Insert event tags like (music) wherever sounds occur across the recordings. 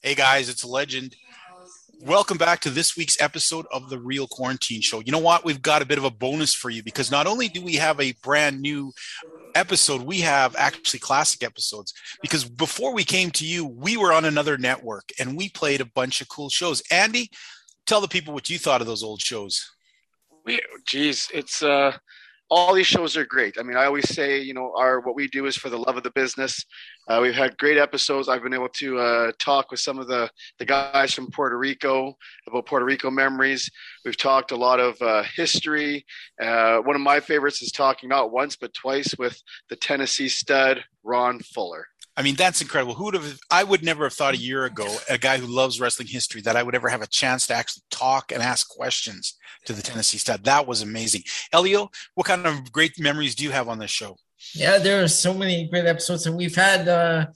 Hey guys, it's legend. Welcome back to this week's episode of the Real Quarantine Show. You know what? We've got a bit of a bonus for you because not only do we have a brand new episode, we have actually classic episodes. Because before we came to you, we were on another network and we played a bunch of cool shows. Andy, tell the people what you thought of those old shows. We, geez, it's uh, all these shows are great. I mean, I always say, you know, our what we do is for the love of the business. Uh, we've had great episodes. I've been able to uh, talk with some of the the guys from Puerto Rico about Puerto Rico memories. We've talked a lot of uh, history. Uh, one of my favorites is talking not once but twice with the Tennessee stud Ron Fuller. I mean, that's incredible. Who would have? I would never have thought a year ago, a guy who loves wrestling history, that I would ever have a chance to actually talk and ask questions to the Tennessee stud. That was amazing. Elio, what kind of great memories do you have on this show? Yeah, there are so many great episodes, and we've had uh,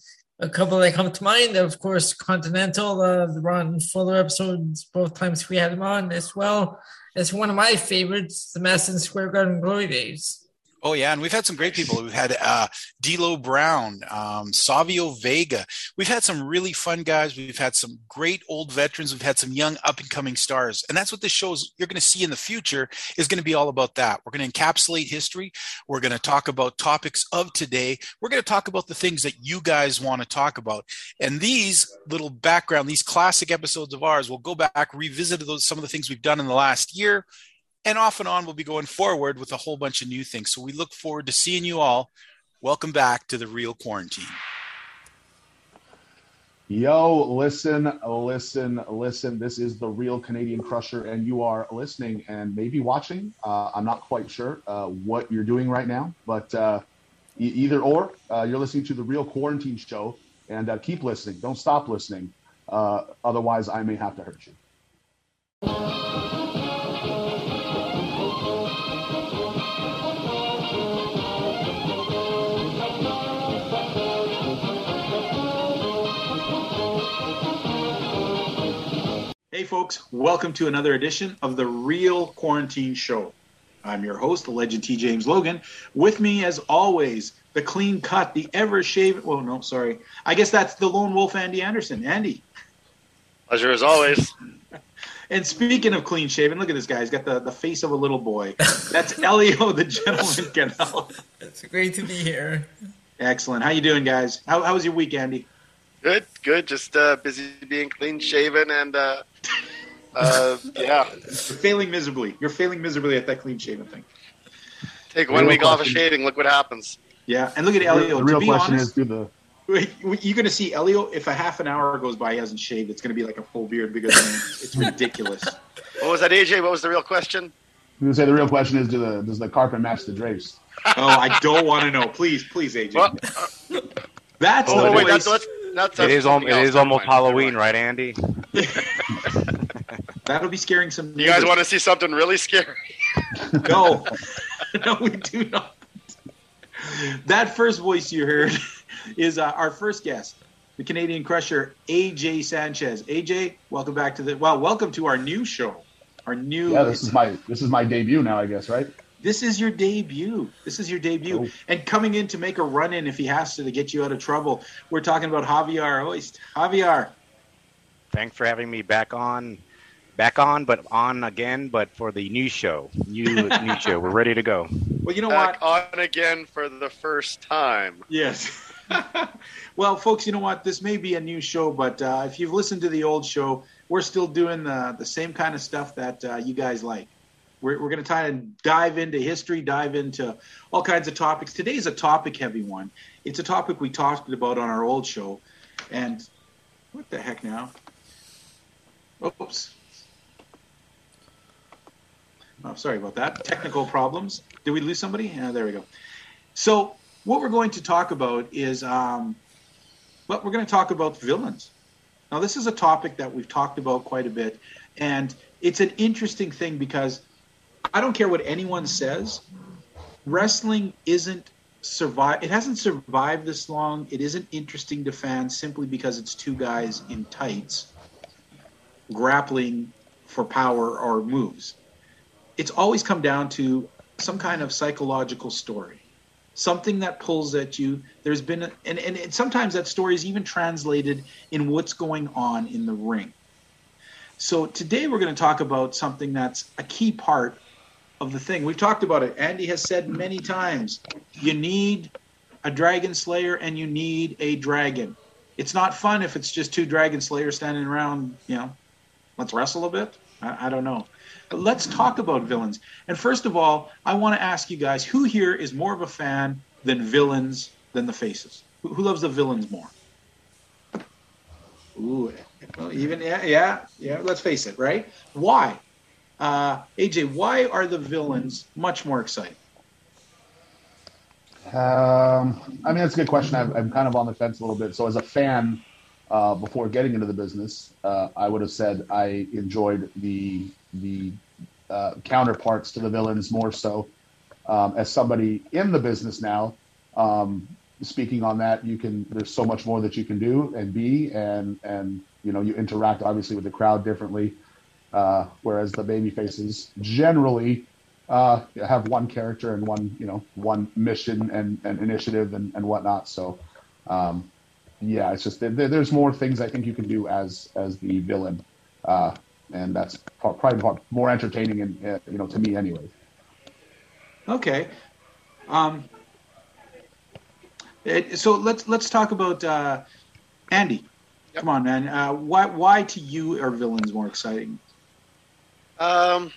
a couple that come to mind. Of course, Continental, uh, the Ron Fuller episodes, both times we had him on, as well as one of my favorites, the Madison Square Garden Glory Days. Oh yeah, and we've had some great people. We've had uh, D'Lo Brown, um, Savio Vega. We've had some really fun guys. We've had some great old veterans. We've had some young up and coming stars, and that's what this show is. You're going to see in the future is going to be all about that. We're going to encapsulate history. We're going to talk about topics of today. We're going to talk about the things that you guys want to talk about. And these little background, these classic episodes of ours, we'll go back, revisit those some of the things we've done in the last year and off and on, we'll be going forward with a whole bunch of new things. So we look forward to seeing you all. Welcome back to the Real Quarantine. Yo, listen, listen, listen. This is the Real Canadian Crusher, and you are listening and maybe watching. Uh, I'm not quite sure uh, what you're doing right now, but uh, either or, uh, you're listening to the Real Quarantine Show, and uh, keep listening. Don't stop listening. Uh, otherwise, I may have to hurt you. Hey, folks, welcome to another edition of the Real Quarantine Show. I'm your host, the legend T. James Logan. With me, as always, the clean cut, the ever shaven. Well, no, sorry. I guess that's the lone wolf, Andy Anderson. Andy. Pleasure as always. And speaking of clean shaven, look at this guy. He's got the, the face of a little boy. That's Elio, the gentleman canal. (laughs) It's great to be here. Excellent. How you doing, guys? How, how was your week, Andy? Good, good. Just uh, busy being clean shaven and uh, uh, (laughs) yeah. You're failing miserably. You're failing miserably at that clean shaven thing. Take one Real week off of shaving. Look what happens. Yeah, and look at Elio. the real to be question honest, is, do the You're going to see Elio. If a half an hour goes by, he hasn't shaved. It's going to be like a full beard because I mean, it's ridiculous. (laughs) What was that, AJ? What was the real question? I'm gonna say the real question is, do the does the carpet match the drapes? Oh, I don't want to know. Please, please, AJ. Well, That's oh the wait, voice. that's, that's, that's It is, al- something it else. is almost Halloween, right, Andy? (laughs) That'll be scaring some. You guys want to see something really scary? (laughs) No, (laughs) no, we do not. That first voice you heard is uh, our first guest, the Canadian Crusher, AJ Sanchez. AJ, welcome back to the well, welcome to our new show. Our new. Yeah, this is my this is my debut now, I guess, right? This is your debut. This is your debut. Oh. And coming in to make a run in if he has to to get you out of trouble. We're talking about Javier Ojst. Javier, Thanks for having me back on, back on, but on again, but for the new show, new (laughs) new show. We're ready to go. well, you know Back what? on again for the first time. Yes. (laughs) well, folks, you know what? This may be a new show, but uh, if you've listened to the old show, we're still doing the, the same kind of stuff that uh, you guys like. We're, we're going to try and dive into history, dive into all kinds of topics. Today's a topic heavy one. It's a topic we talked about on our old show. And what the heck now? Oops. Oh, sorry about that. Technical problems. Did we lose somebody? Yeah, there we go. So, what we're going to talk about is, um, well, we're going to talk about villains. Now, this is a topic that we've talked about quite a bit, and it's an interesting thing because I don't care what anyone says, wrestling isn't survive. It hasn't survived this long. It isn't interesting to fans simply because it's two guys in tights grappling for power or moves. It's always come down to some kind of psychological story. something that pulls at you. There's been, a, and, and, and sometimes that story is even translated in what's going on in the ring. So today we're going to talk about something that's a key part of the thing. We've talked about it. Andy has said many times you need a dragon slayer and you need a dragon. It's not fun if it's just two dragon slayers standing around, you know, let's wrestle a bit. I, I don't know. But let's talk about villains. And first of all, I want to ask you guys who here is more of a fan than villains than the faces? Who, who loves the villains more? Ooh, even yeah, yeah, yeah. Let's face it, right? Why, uh, AJ? Why are the villains much more exciting? Um, I mean, that's a good question. I'm, I'm, kind of on the fence a little bit. So, as a fan, uh, before getting into the business, uh, I would have said I enjoyed the the uh, counterparts to the villains more so. Um, as somebody in the business now, um, speaking on that, you can. There's so much more that you can do and be, and and you know you interact obviously with the crowd differently. Uh, whereas the baby faces generally uh, have one character and one you know one mission and, and initiative and, and whatnot. So um, yeah, it's just there, there's more things I think you can do as as the villain, uh, and that's probably more entertaining and uh, you know to me anyway. Okay. Um, it, so let's let's talk about uh, Andy. Yep. Come on, man. Uh, why why to you are villains more exciting? Um,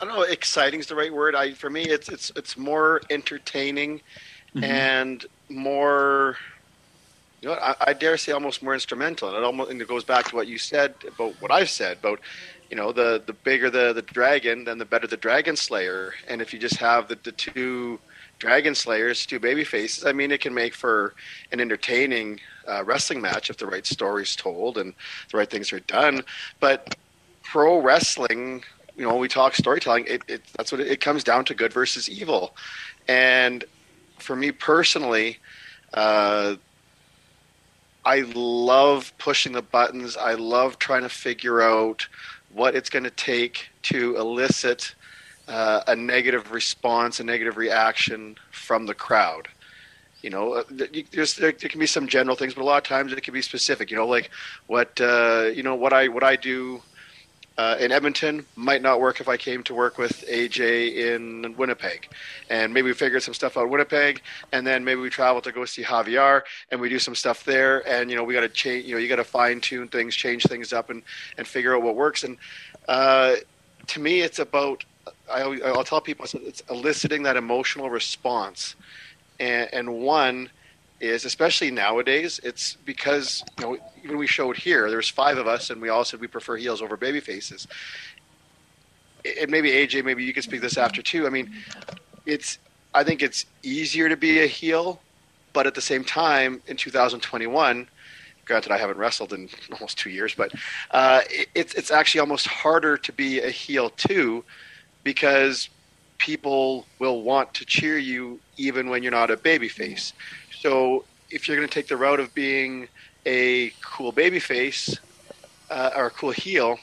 I don't know. Exciting is the right word. I for me, it's it's it's more entertaining mm-hmm. and more. You know, I, I, dare say almost more instrumental, and it almost and it goes back to what you said about what I've said about, you know, the the bigger the the dragon, then the better the dragon slayer, and if you just have the the two dragon slayers, two baby faces, I mean, it can make for an entertaining uh, wrestling match if the right story's told and the right things are done. But pro wrestling you know, we talk storytelling, it, it that's what it, it, comes down to good versus evil. And for me personally, uh, I love pushing the buttons. I love trying to figure out what it's going to take to elicit uh, a negative response, a negative reaction from the crowd. You know, uh, there's, there, there, can be some general things, but a lot of times it can be specific. You know, like what uh, you know what I what I do uh, in Edmonton might not work if I came to work with AJ in Winnipeg. And maybe we figure some stuff out in Winnipeg, and then maybe we travel to go see Javier, and we do some stuff there. And you know, we got to change. You know, you got to fine tune things, change things up, and and figure out what works. And uh, to me, it's about I, will tell people it's eliciting that emotional response, and, and one is especially nowadays it's because you know even we showed here there's five of us and we all said we prefer heels over baby faces. And maybe aj maybe you can speak this after too. I mean it's i think it's easier to be a heel but at the same time in 2021 granted i haven't wrestled in (laughs) almost two years but uh, it's, it's actually almost harder to be a heel too because people will want to cheer you even when you're not a baby face so if you're going to take the route of being a cool baby face uh, or a cool heel,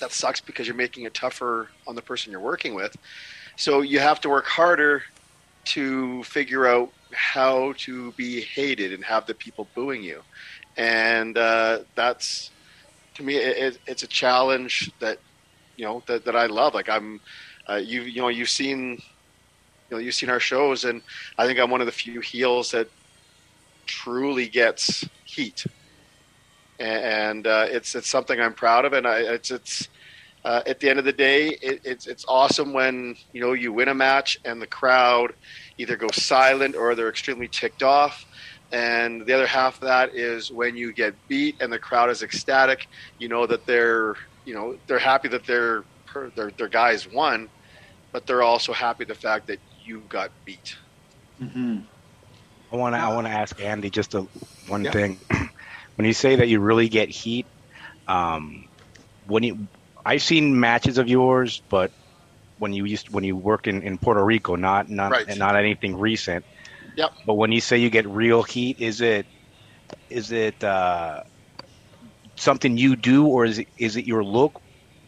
that sucks because you're making it tougher on the person you're working with. So you have to work harder to figure out how to be hated and have the people booing you. And uh, that's to me, it, it's a challenge that you know that, that I love. Like I'm, uh, you you know you've seen you know you've seen our shows, and I think I'm one of the few heels that truly gets heat, and uh, it's it's something I'm proud of, and I, it's it's. Uh, at the end of the day, it, it's it's awesome when you know you win a match and the crowd either goes silent or they're extremely ticked off. And the other half of that is when you get beat and the crowd is ecstatic. You know that they're you know they're happy that their their their guys won, but they're also happy the fact that you got beat. Mm-hmm. I want to I want to ask Andy just a one yeah. thing. (clears throat) when you say that you really get heat, um, when you I've seen matches of yours, but when you used when you worked in, in Puerto Rico, not not right. not anything recent. Yep. But when you say you get real heat, is it is it uh, something you do, or is it is it your look?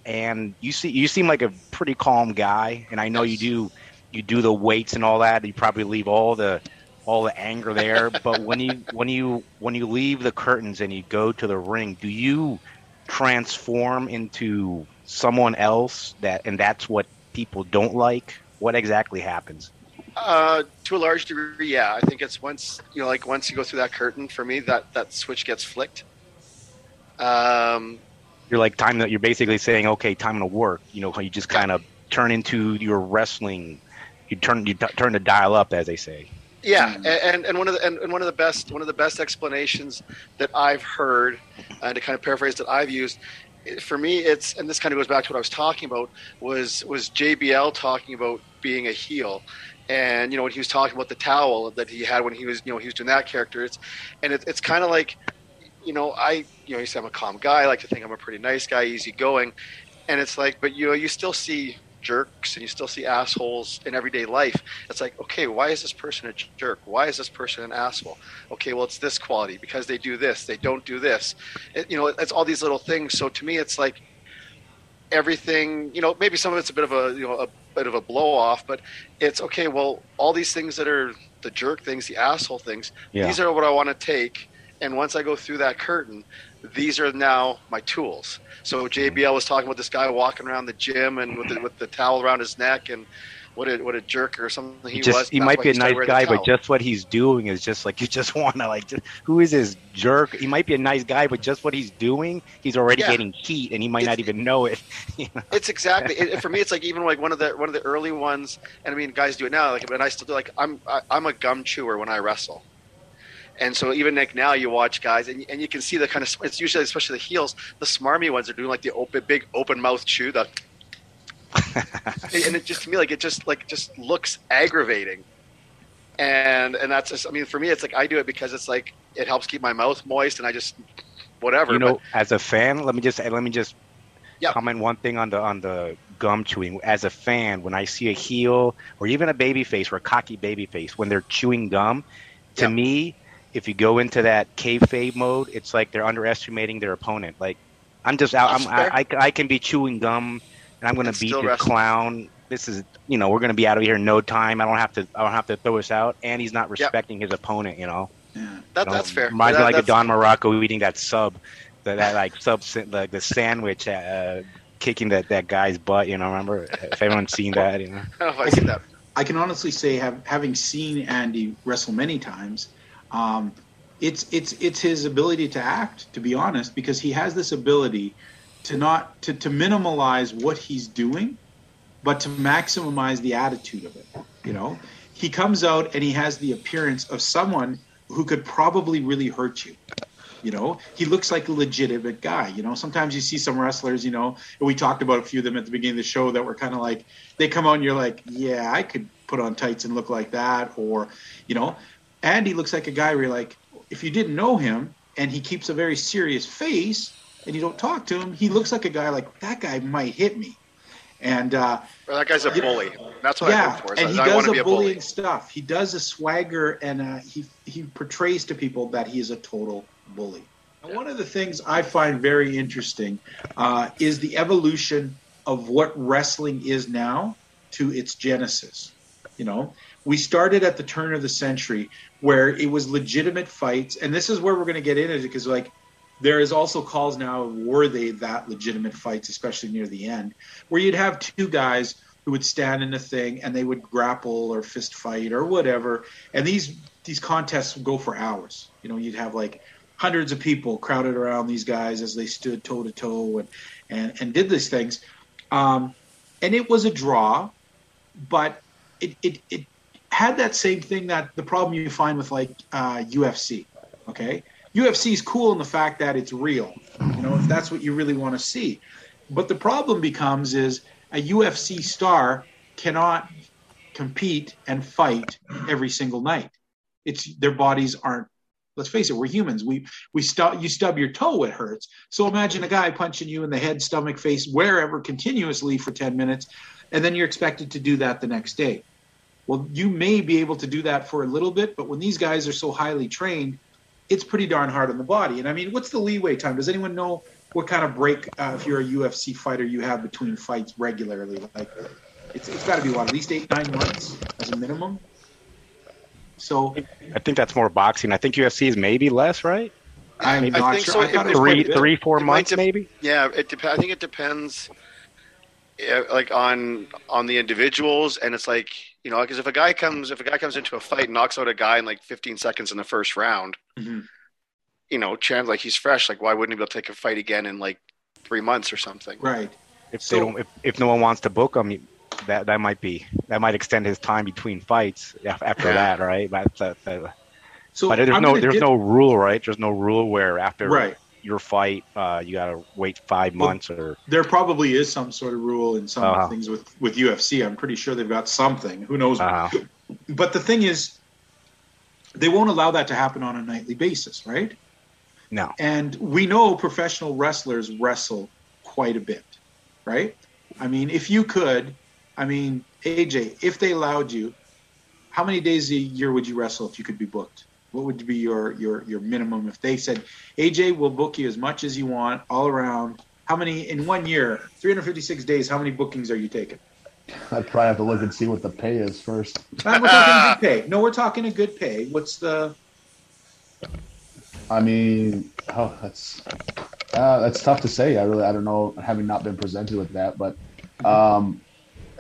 And you see, you seem like a pretty calm guy, and I know yes. you do you do the weights and all that. You probably leave all the all the anger there. (laughs) but when you when you when you leave the curtains and you go to the ring, do you transform into someone else that and that's what people don't like? What exactly happens? Uh, to a large degree, yeah. I think it's once you know, like once you go through that curtain, for me, that that switch gets flicked. Um, you're like time that you're basically saying, okay, time to work. You know, you just kind of turn into your wrestling. You turn you t- turn the dial up, as they say. Yeah, and, and one of the and, one of the best one of the best explanations that I've heard, and to kind of paraphrase that I've used, for me, it's and this kind of goes back to what I was talking about was was JBL talking about being a heel, and you know when he was talking about the towel that he had when he was you know he was doing that character. It's and it, it's kind of like, you know, I you know you say I'm a calm guy. I like to think I'm a pretty nice guy, easygoing, and it's like, but you know you still see jerks and you still see assholes in everyday life. It's like, okay, why is this person a jerk? Why is this person an asshole? Okay, well, it's this quality because they do this, they don't do this. It, you know, it's all these little things. So to me, it's like everything. You know, maybe some of it's a bit of a you know a bit of a blow off, but it's okay. Well, all these things that are the jerk things, the asshole things, yeah. these are what I want to take. And once I go through that curtain, these are now my tools. So JBL was talking about this guy walking around the gym and with the, with the towel around his neck and what a what a jerk or something he, just, was. He might be a nice guy, but just what he's doing is just like (laughs) you just want to like. Just, who is this jerk? He might be a nice guy, but just what he's doing, he's already yeah. getting heat, and he might it's, not even know it. (laughs) You know? It's exactly it, for me. It's like even like one of the one of the early ones, and I mean, guys do it now. Like, but I still do. Like, I'm I, I'm a gum chewer when I wrestle. And so even like now you watch guys and, and you can see the kind of it's usually especially the heels the smarmy ones are doing like the open big open mouth chew the (laughs) and it just to me like it just like just looks aggravating and and that's just I mean for me it's like I do it because it's like it helps keep my mouth moist and I just whatever you know but, as a fan let me just let me just yep. comment one thing on the on the gum chewing as a fan when I see a heel or even a baby face or a cocky baby face when they're chewing gum to yep. me if you go into that kayfabe mode, it's like they're underestimating their opponent. Like I'm just out. I'm, I, I, I can be chewing gum, and I'm going to beat your wrestling. clown. This is you know we're going to be out of here in no time. I don't have to I don't have to throw us out, and he's not respecting yep. his opponent. You know. Yeah, that, you know, that's fair. Reminds me like a Don Muraco eating that sub, that, that like sub (laughs) like the sandwich, uh, kicking that that guy's butt. You know, remember if everyone's seen that, you know. (laughs) I, can, I can honestly say, have, having seen Andy wrestle many times, um, it's it's it's his ability to act, to be honest, because he has this ability to not to, to minimalize what he's doing, but to maximize the attitude of it. You know, he comes out and he has the appearance of someone who could probably really hurt you. You know, he looks like a legitimate guy. You know, sometimes you see some wrestlers, you know, and we talked about a few of them at the beginning of the show that were kind of like, they come out and you're like, yeah, I could put on tights and look like that. Or, you know, Andy looks like a guy where you're like, if you didn't know him and he keeps a very serious face and you don't talk to him, he looks like a guy like that guy might hit me. And uh, well, that guy's a bully. That's what yeah, I look for. and he I does a bullying stuff. He does a swagger, and uh, he he portrays to people that he is a total bully. Yeah. One of the things I find very interesting uh, is the evolution of what wrestling is now to its genesis. You know, we started at the turn of the century where it was legitimate fights, and this is where we're going to get into it because like there is also calls now were they that legitimate fights, especially near the end, where you'd have two guys who would stand in a thing and they would grapple or fist fight or whatever, and these these contests would go for hours. You know, you'd have like hundreds of people crowded around these guys as they stood toe to toe and and and did these things, um, and it was a draw, but it, it, it had that same thing that the problem you find with like uh, UFC. Okay, UFC is cool in the fact that it's real. You know, if that's what you really want to see. But the problem becomes is a UFC star cannot compete and fight every single night. It's their bodies aren't. Let's face it, we're humans. We we stub you stub your toe, it hurts. So imagine a guy punching you in the head, stomach, face, wherever continuously for ten minutes, and then you're expected to do that the next day. Well, you may be able to do that for a little bit, but when these guys are so highly trained, it's pretty darn hard on the body. And I mean, what's the leeway time? Does anyone know what kind of break, uh, if you're a UFC fighter, you have between fights regularly? Like, it's, it's got to be what, at least eight, nine months as a minimum? So I think that's more boxing. I think UFC is maybe less, right? I'm I not think sure. so. I thought It- it Three, a bit. three, four It months, dep- maybe. Yeah, it dep- I think it depends, yeah, like on on the individuals, and it's like you know, because if a guy comes if a guy comes into a fight and knocks out a guy in like 15 seconds in the first round, Mhm. you know, chance like he's fresh. Like, why wouldn't he be able to take a fight again in like three months or something? Right. If So- they don't, if, if no one wants to book him, that that might be that might extend his time between fights after Yeah. that, right? That's that, that, So but there's I'm no there's get- no rule, right? There's no rule where after Right. Your fight, uh, you gotta wait five Well, months or There probably is some sort of rule in some Uh-huh. things with with UFC. I'm pretty sure they've got something. Who knows? uh, (laughs) But the thing is, they won't allow that to happen on a nightly basis, right? no. And we know professional wrestlers wrestle quite a bit, right? I mean, if you could, I mean, AJ, if they allowed you, how many days a year would you wrestle if you could be booked? What would be your your your minimum if they said, AJ, we'll book you as much as you want all around? How many in one year, 356 days? How many bookings are you taking? I'd probably have to look and see what the pay is first. We're talking good pay. No, we're talking a good pay. What's the I mean, oh, that's uh, that's tough to say. I really, I don't know, having not been presented with that, but um,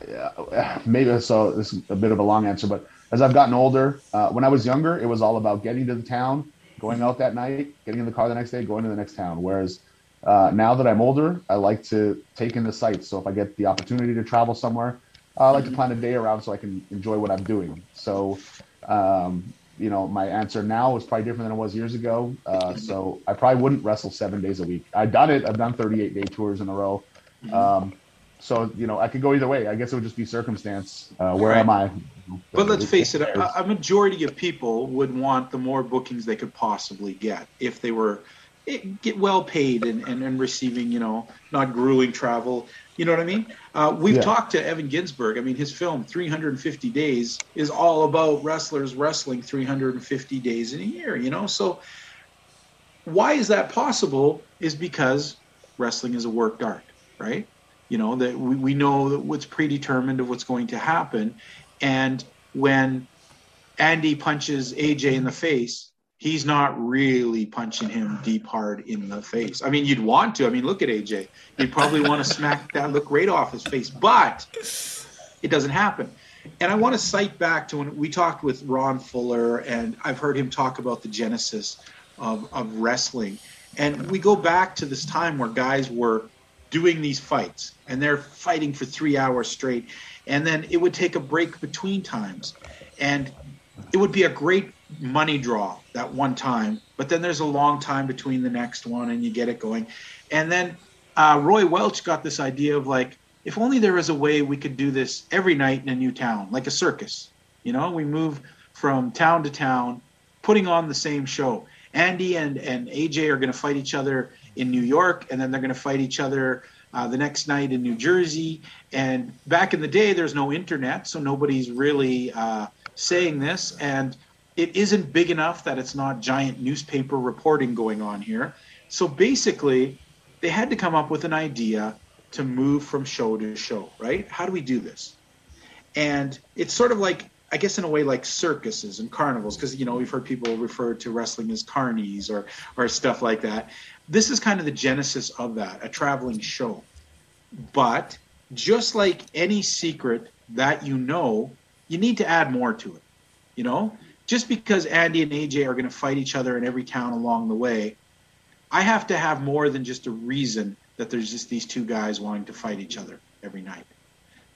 yeah, maybe so. This is a bit of a long answer, but as I've gotten older, uh, when I was younger, it was all about getting to the town, going out that night, getting in the car the next day, going to the next town. Whereas uh, now that I'm older, I like to take in the sights. So if I get the opportunity to travel somewhere, I like to plan a day around so I can enjoy what I'm doing. So um, you know, my answer now is probably different than it was years ago. Uh, so I probably wouldn't wrestle seven days a week. I've done it. I've done 38 day tours in a row. Um, so you know, I could go either way. I guess it would just be circumstance. Uh, where Right. am I? But let's face it, a, a majority of people would want the more bookings they could possibly get if they were eh, get well paid and, and, and receiving, you know, not grueling travel. You know what I mean? Uh, we've Yeah. talked to Evan Ginzburg. I mean, his film 350 Days is all about wrestlers wrestling 350 days in a year. You know, so why is that possible? Is because wrestling is a worked art, right? You know that we, we know that what's predetermined of what's going to happen, and when Andy punches AJ in the face, he's not really punching him deep hard in the face. I mean, you'd want to. I mean, look at AJ. You'd probably want to (laughs) smack that look right off his face, but it doesn't happen. And I want to cite back to when we talked with Ron Fuller, and I've heard him talk about the genesis of, of wrestling. And we go back to this time where guys were doing these fights and they're fighting for three hours straight. And then it would take a break between times. And it would be a great money draw that one time, but then there's a long time between the next one and you get it going. And then uh, Roy Welch got this idea of like, if only there was a way we could do this every night in a new town, like a circus. You know, we move from town to town, putting on the same show. Andy and, and AJ are going to fight each other in New York, and then they're going to fight each other uh, the next night in New Jersey. And back in the day, there's no internet, so nobody's really uh, saying this. And it isn't big enough that it's not giant newspaper reporting going on here. So basically, they had to come up with an idea to move from show to show, right? How do we do this? And it's sort of like, I guess, in a way, like circuses and carnivals, because you know we've heard people refer to wrestling as carnies or or stuff like that. This is kind of the genesis of that, a traveling show. But just like any secret that you know, you need to add more to it. You know, just because Andy and AJ are going to fight each other in every town along the way, I have to have more than just a reason that there's just these two guys wanting to fight each other every night.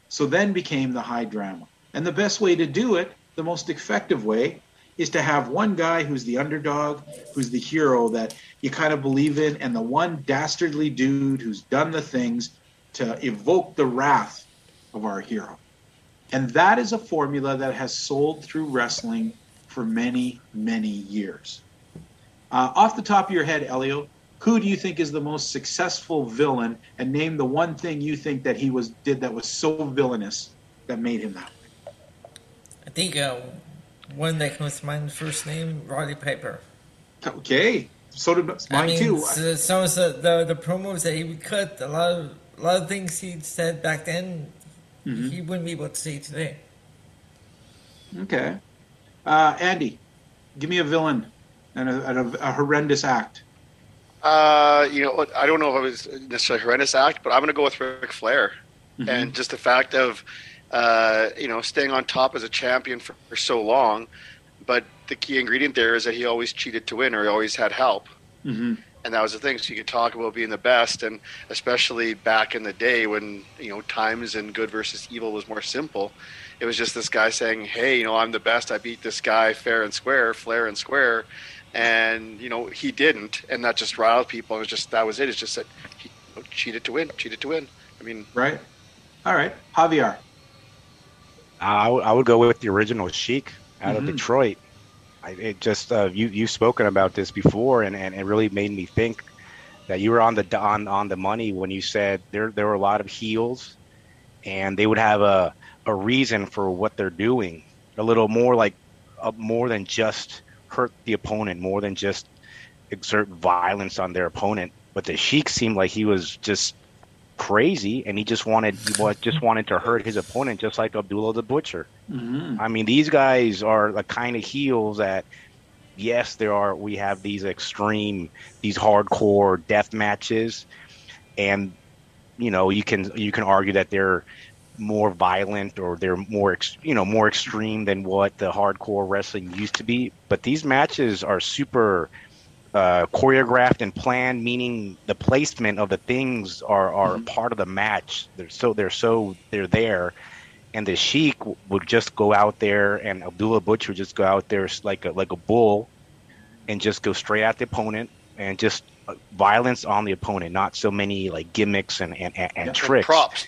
So then became the high drama. And the best way to do it, the most effective way, is to have one guy who's the underdog, who's the hero that you kind of believe in, and the one dastardly dude who's done the things to evoke the wrath of our hero. And that is a formula that has sold through wrestling for many, many years. Uh, off the top of your head, Elio, who do you think is the most successful villain? And name the one thing you think that he was did that was so villainous that made him that way. I think uh, one that comes to mind, first name, Roddy Piper. Okay, so did mine I mean, too. so- some of the, the the promos that he would cut, a lot of a lot of things he'd said back then, Mm-hmm. he wouldn't be able to say today. Okay. Uh, Andy, give me a villain and a, and a, a horrendous act. Uh, you know, I don't know if it was necessarily a horrendous act, but I'm going to go with Ric Flair, Mhm. and just the fact of, uh, you know, staying on top as a champion for, for so long, but the key ingredient there is that he always cheated to win, or he always had help, hmm and that was the thing. So you could talk about being the best, and especially back in the day when you know times and good versus evil was more simple. It was just this guy saying, "Hey, you know, I'm the best. I beat this guy fair and square, flair and square." And you know he didn't, and that just riled people. It was just that was it. It's just that he cheated to win, cheated to win. I mean, Right. All right. Javier. I would- I would go with the original Sheik out Mhm. of Detroit. I, it just uh, you you've spoken about this before, and, and it really made me think that you were on the on on the money when you said there there were a lot of heels, and they would have a a reason for what they're doing, a little more like uh, more than just hurt the opponent, more than just exert violence on their opponent. But the Sheik seemed like he was just crazy, and he just wanted he just wanted to hurt his opponent, just like Abdullah the Butcher. hmm I mean, these guys are the kind of heels that, yes, there are. We have these extreme, these hardcore death matches, and you know, you can you can argue that they're more violent or they're more you know more extreme than what the hardcore wrestling used to be. But these matches are super uh, choreographed and planned, meaning the placement of the things are are part of the match. They're so they're so they're there and the Sheik w- would just go out there, and Abdullah Butcher would just go out there like a like a bull, and just go straight at the opponent and just uh, violence on the opponent, not so many like gimmicks and and, and, and Yeah, tricks props.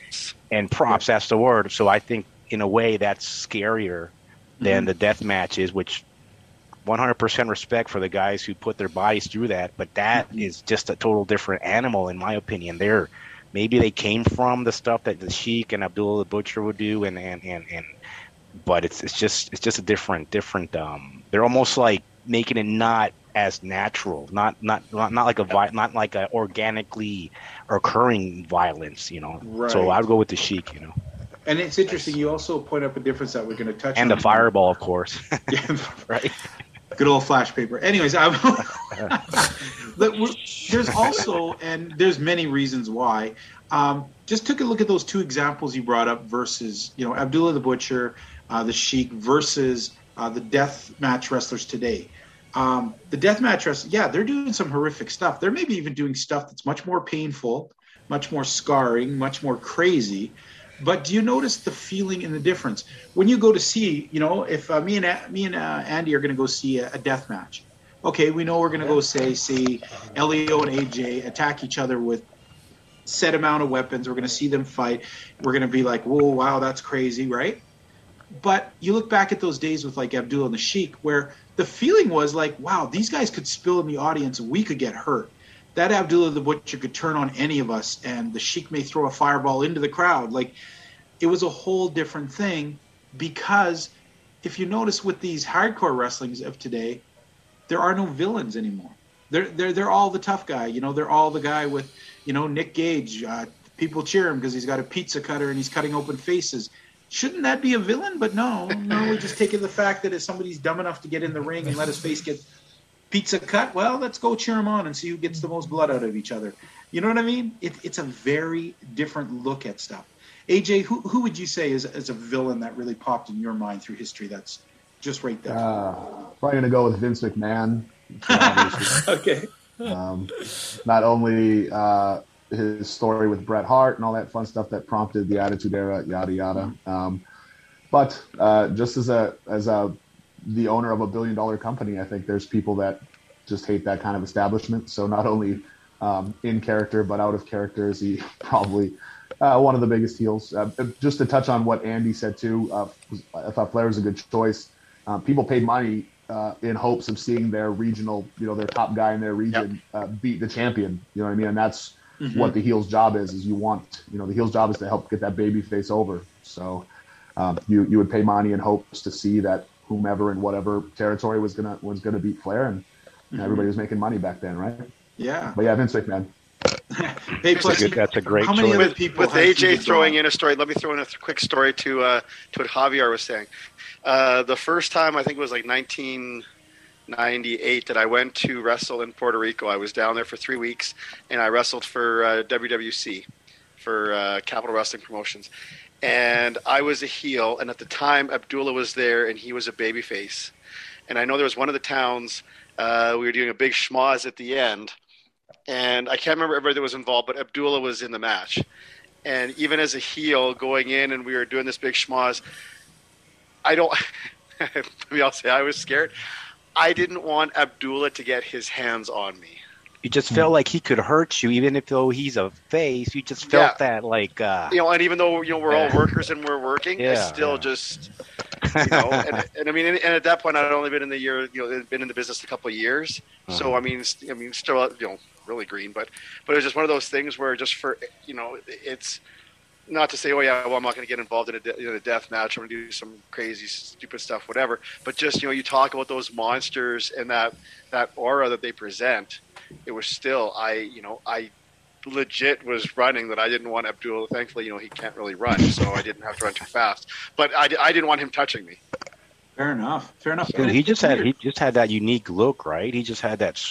and props. That's the word. So I think in a way that's scarier than Mhm. the death matches, which 100% respect for the guys who put their bodies through that, but that is Mhm. just a total different animal in my opinion. They're maybe they came from the stuff that the Sheik and Abdullah the Butcher would do, and and and, and but it's it's just it's just a different different. Um, they're almost like making it not as natural, not not not, not like a vi- not like a organically occurring violence, you know. So I'd go with the Sheik, you know, And it's interesting. You also point up a difference that we're going to touch and on. And the Fireball, of course, (laughs) (laughs) right? Good old flash paper. Anyways, I'm, Look, (laughs) there's also, and there's many reasons why. Um, just took a look at those two examples you brought up versus, you know, Abdullah the Butcher, uh, the Sheik versus uh, the death match wrestlers today. Um, the death match wrestlers, yeah, they're doing some horrific stuff. They're maybe even doing stuff that's much more painful, much more scarring, much more crazy. But do you notice the feeling and the difference when you go to see? You know, if uh, me and A- me and uh, Andy are going to go see a, a death match, okay, we know we're going to go say see Elio and AJ attack each other with set amount of weapons. We're going to see them fight. We're going to be like, whoa, wow, that's crazy, right? But you look back at those days with like Abdul and the Sheik, where the feeling was like, wow, these guys could spill in the audience we could get hurt. That Abdullah the Butcher could turn on any of us, and the Sheik may throw a fireball into the crowd. Like, it was a whole different thing because if you notice with these hardcore wrestlings of today, there are no villains anymore. They're they're they're all the tough guy. You know, they're all the guy with you know Nick Gage. Uh, people cheer him because he's got a pizza cutter and he's cutting open faces. Shouldn't that be a villain? But no, no. We just take it the fact that if somebody's dumb enough to get in the ring and let his face get pizza cut, well, let's go cheer him on and see who gets the most blood out of each other. You know what I mean? It, it's a very different look at stuff. AJ, who who would you say is, is a villain that really popped in your mind through history? That's just right there. Uh, probably going to go with Vince McMahon. (laughs) Okay. um, not only uh, his story with Bret Hart and all that fun stuff that prompted the Attitude Era, yada yada. Um, but uh, just as a as a the owner of a billion dollar company, I think there's people that just hate that kind of establishment. So not only um, in character but out of character is he (laughs) probably uh, one of the biggest heels. Uh, just to touch on what Andy said too, uh, I thought Flair was a good choice. Um, people paid money uh, in hopes of seeing their regional, you know, their top guy in their region uh, beat the champion. You know what I mean? And that's Mhm. what the heel's job is. Is you want, you know, the heel's job is to help get that baby face over. So um, you you would pay money in hopes to see that whomever in whatever territory was gonna was gonna beat Flair, and Mhm. everybody was making money back then, right? Yeah. But yeah, Vince McMahon. (laughs) hey, That's a, good, that's a great how many choice. other with, people with AJ throwing in a story, let me throw in a th- quick story to uh, to what Javier was saying. Uh, the first time I think it was like 1998 that I went to wrestle in Puerto Rico. I was down there for three weeks, and I wrestled for uh, WWC for uh, Capital Wrestling Promotions. And I was a heel, and at the time Abdullah was there, and he was a babyface. And I know there was one of the towns uh, we were doing a big schmoz at the end, and I can't remember everybody that was involved, but Abdullah was in the match. And even as a heel going in and we were doing this big schmoz, I don't, (laughs) maybe I'll say I was scared. I didn't want Abdullah to get his hands on me. You just felt like he could hurt you, even if though he's a face. You just felt Yeah. that like uh, You know, and even though, you know, we're all workers and we're working, I Yeah, still yeah. just, you know, (laughs) and, and I mean, and, at that point, I'd only been in the year, you know, been in the business a couple of years. So, Uh-huh. I mean, I mean, still, you know, really green, but, but it was just one of those things where just for, you know, it's not to say, oh yeah, well, I'm not going to get involved in a, de- in a death match. I'm going to do some crazy, stupid stuff, whatever. But just, you know, you talk about those monsters and that, that aura that they present. It was still, I, you know, I legit was running that I didn't want Abdul. Thankfully, you know, he can't really run, so I didn't have to run too fast. But I, I didn't want him touching me. Fair enough. Fair enough. Dude, he it's just had he just had that unique look, right? He just had that.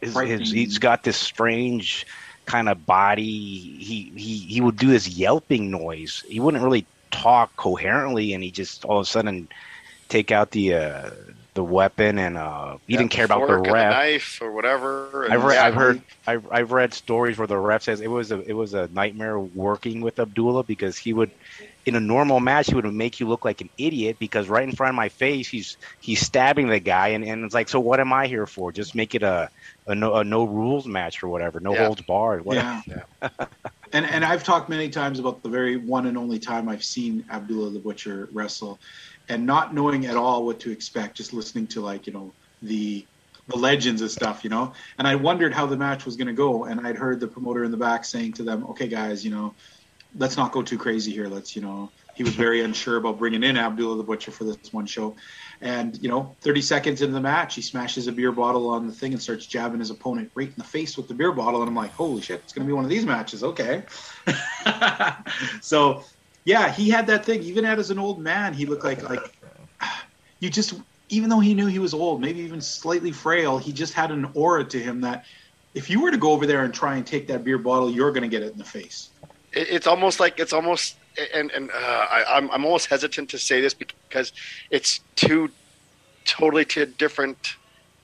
His, his, he's got this strange kind of body. He he he would do this yelping noise. He wouldn't really talk coherently, and he just all of a sudden take out the uh, the weapon, and uh, he Yeah, didn't care about the fork and ref. knife or whatever. I've, re- I've heard I've, I've read stories where the ref says it was a it was a nightmare working with Abdullah because he would in a normal match he would make you look like an idiot because right in front of my face he's he's stabbing the guy and, and it's like so what am I here for just make it a a no, a no rules match or whatever no Yeah. holds barred whatever. Yeah. (laughs) and and I've talked many times about the very one and only time I've seen Abdullah the Butcher wrestle, and not knowing at all what to expect, just listening to like you know the the legends and stuff, you know. And I wondered how the match was going to go, and I'd heard the promoter in the back saying to them, "Okay, guys, you know, let's not go too crazy here. Let's you know." He was very unsure about bringing in Abdullah the Butcher for this one show. And, you know, 30 seconds into the match, he smashes a beer bottle on the thing and starts jabbing his opponent right in the face with the beer bottle. And I'm like, holy shit, it's going to be one of these matches. Okay. (laughs) so, yeah, he had that thing. Even as an old man, he looked like, like, (sighs) you just, even though he knew he was old, maybe even slightly frail, he just had an aura to him that if you were to go over there and try and take that beer bottle, you're going to get it in the face. it's almost like it's almost and and uh, I, I'm I'm almost hesitant to say this because it's two totally two different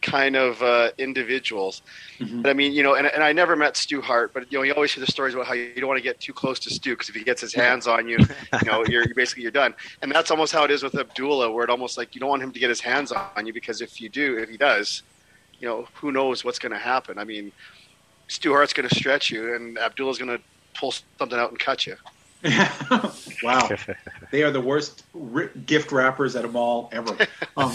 kind of uh, individuals. Mhm. But I mean, you know, and, and I never met Stu Hart, but you know, you always hear the stories about how you don't want to get too close to Stu because if he gets his hands on you, (laughs) you know, you're, you're basically you're done. And that's almost how it is with Abdullah, where it almost like you don't want him to get his hands on you because if you do, if he does, you know, who knows what's going to happen? I mean, Stu Hart's going to stretch you, and Abdullah's going to pull something out and cut you. (laughs) wow. They are the worst gift wrappers at a mall ever. (laughs) Um,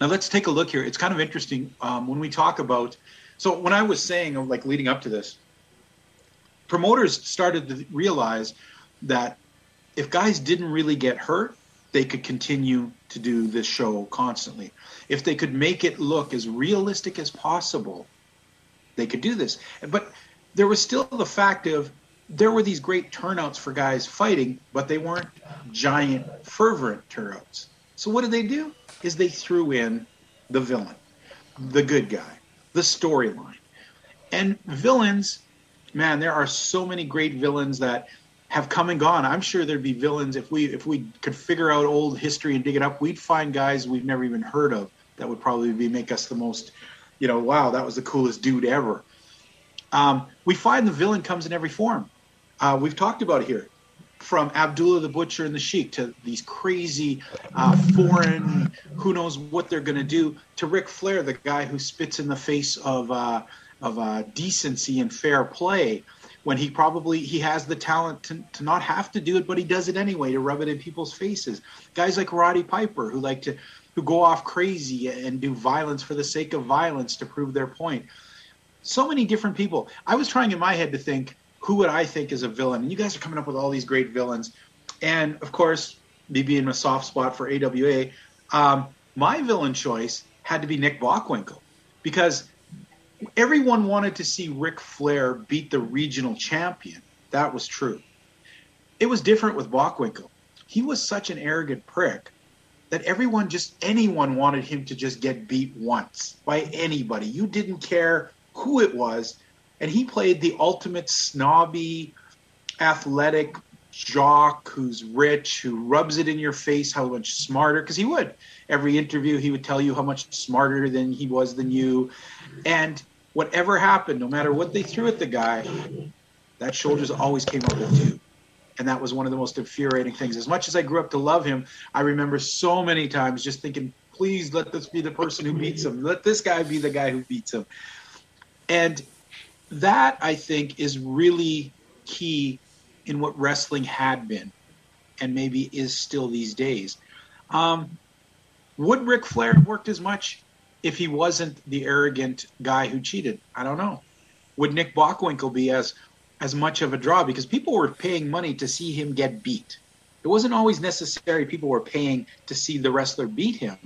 now let's take a look here. It's kind of interesting um, when we talk about. So when I was saying, like leading up to this, promoters started to realize that if guys didn't really get hurt, they could continue to do this show constantly. If they could make it look as realistic as possible, they could do this. But there was still the fact of there were these great turnouts for guys fighting, but they weren't giant, fervent turnouts. So what did they do? Is they threw in the villain, the good guy, the storyline. And villains, man, there are so many great villains that have come and gone. I'm sure there'd be villains if we if we could figure out old history and dig it up, we'd find guys we've never even heard of that would probably be make us the most, you know, wow, that was the coolest dude ever. Um, we find the villain comes in every form. Uh, we've talked about it here, from Abdullah the Butcher and the Sheik to these crazy uh, foreign, who knows what they're going to do, to Ric Flair, the guy who spits in the face of uh, of uh, decency and fair play, when he probably he has the talent to, to not have to do it, but he does it anyway to rub it in people's faces. Guys like Roddy Piper who like to who go off crazy and do violence for the sake of violence to prove their point so many different people. I was trying in my head to think who would I think is a villain, and you guys are coming up with all these great villains. And of course, me being a soft spot for AWA, um, my villain choice had to be Nick Bockwinkel because everyone wanted to see Ric Flair beat the regional champion. That was true. It was different with Bockwinkel. He was such an arrogant prick that everyone just anyone wanted him to just get beat once by anybody. You didn't care who it was, and he played the ultimate snobby, athletic jock who's rich, who rubs it in your face how much smarter because he would. Every interview he would tell you how much smarter than he was than you. And whatever happened, no matter what they threw at the guy, that shoulders always came up with two and that was one of the most infuriating things. As much as I grew up to love him, I remember so many times just thinking, please let this be the person who beats him. Let this guy be the guy who beats him. And that, I think, is really key in what wrestling had been and maybe is still these days. Um, would Ric Flair have worked as much if he wasn't the arrogant guy who cheated? I don't know. Would Nick Bockwinkel be as as much of a draw because people were paying money to see him get beat. It wasn't always necessary people were paying to see the wrestler beat him.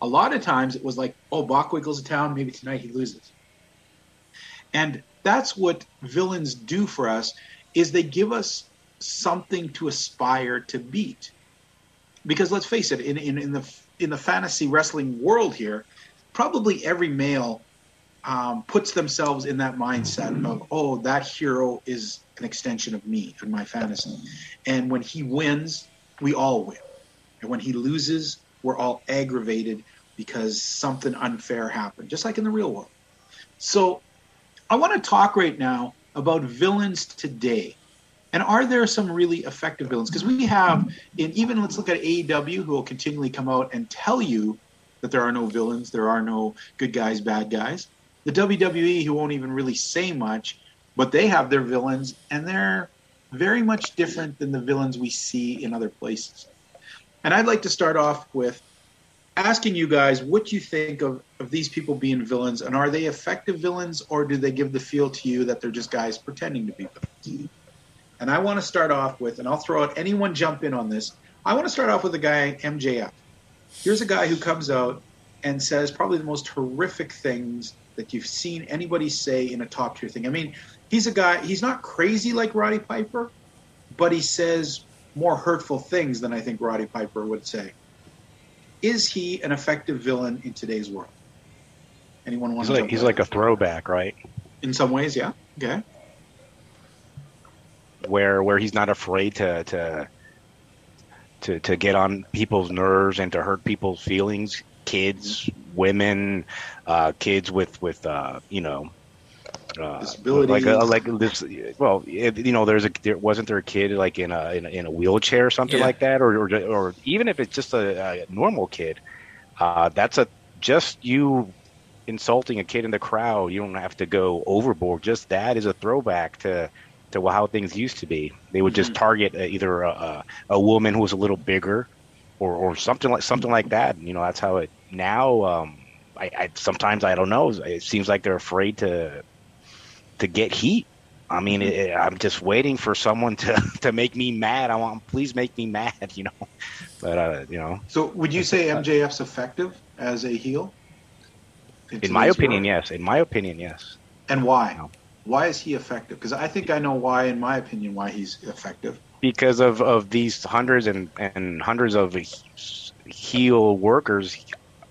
A lot of times it was like, oh, Bockwinkel's in town, maybe tonight he loses. And that's what villains do for us is they give us something to aspire to beat. Because let's face it, in, in, in the in the fantasy wrestling world here, probably every male um, puts themselves in that mindset of, oh, that hero is an extension of me and my fantasy. And when he wins, we all win. And when he loses, we're all aggravated because something unfair happened, just like in the real world. So I want to talk right now about villains today. And are there some really effective villains? Because we have, in even let's look at AEW, who will continually come out and tell you that there are no villains, there are no good guys, bad guys the WWE, who won't even really say much, but they have their villains, and they're very much different than the villains we see in other places. And I'd like to start off with asking you guys what you think of, of these people being villains, and are they effective villains, or do they give the feel to you that they're just guys pretending to be villains? And I want to start off with, and I'll throw out anyone jump in on this. I want to start off with a guy, MJF. Here's a guy who comes out and says probably the most horrific things that you've seen anybody say in a top tier thing. I mean, he's a guy, he's not crazy like Roddy Piper, but he says more hurtful things than I think Roddy Piper would say. Is he an effective villain in today's world? Anyone want he's to? Like, he's like a throwback, right? In some ways, yeah. Okay. Where where he's not afraid to to to to get on people's nerves and to hurt people's feelings kids, women, uh, kids with with uh, you know. Uh, like a, like this, well, it, you know, there's a there wasn't there a kid like in a in a, in a wheelchair or something yeah. like that, or, or or even if it's just a, a normal kid, uh, that's a just you insulting a kid in the crowd. You don't have to go overboard. Just that is a throwback to to how things used to be. They would just mm-hmm. target either a, a, woman who was a little bigger, or, or something like something like that. You know, that's how it now um, I, I, sometimes I don't know. It seems like they're afraid to to get heat. I mean, it, I'm just waiting for someone to, (laughs) to make me mad. I want, please make me mad, (laughs) you know. But uh, you know. So, would you say MJF's effective as a heel? In my opinion, world? yes. In my opinion, yes. And why? No. Why is he effective? Because I think I know why, in my opinion, why he's effective. Because of, of these hundreds and, and hundreds of heel workers,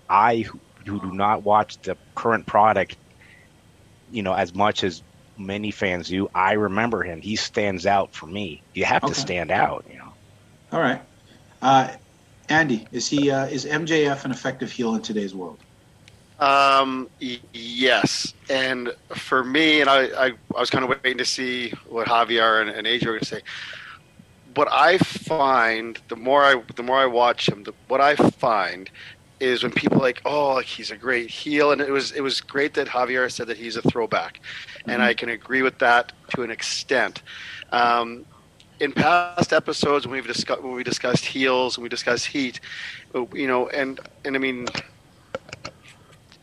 I who do not watch the current product, you know, as much as many fans do, I remember him. He stands out for me. You have okay. to stand out, you know. All right, uh, Andy, is he uh, is MJF an effective heel in today's world? Um, yes, and for me, and I, I, I was kind of waiting to see what Javier and, and AJ were going to say. What I find, the more I the more I watch him, the, what I find is when people like, oh, like he's a great heel, and it was it was great that Javier said that he's a throwback, mm-hmm. and I can agree with that to an extent. Um, in past episodes, when we've discussed when we discussed heels and we discussed heat, you know, and and I mean,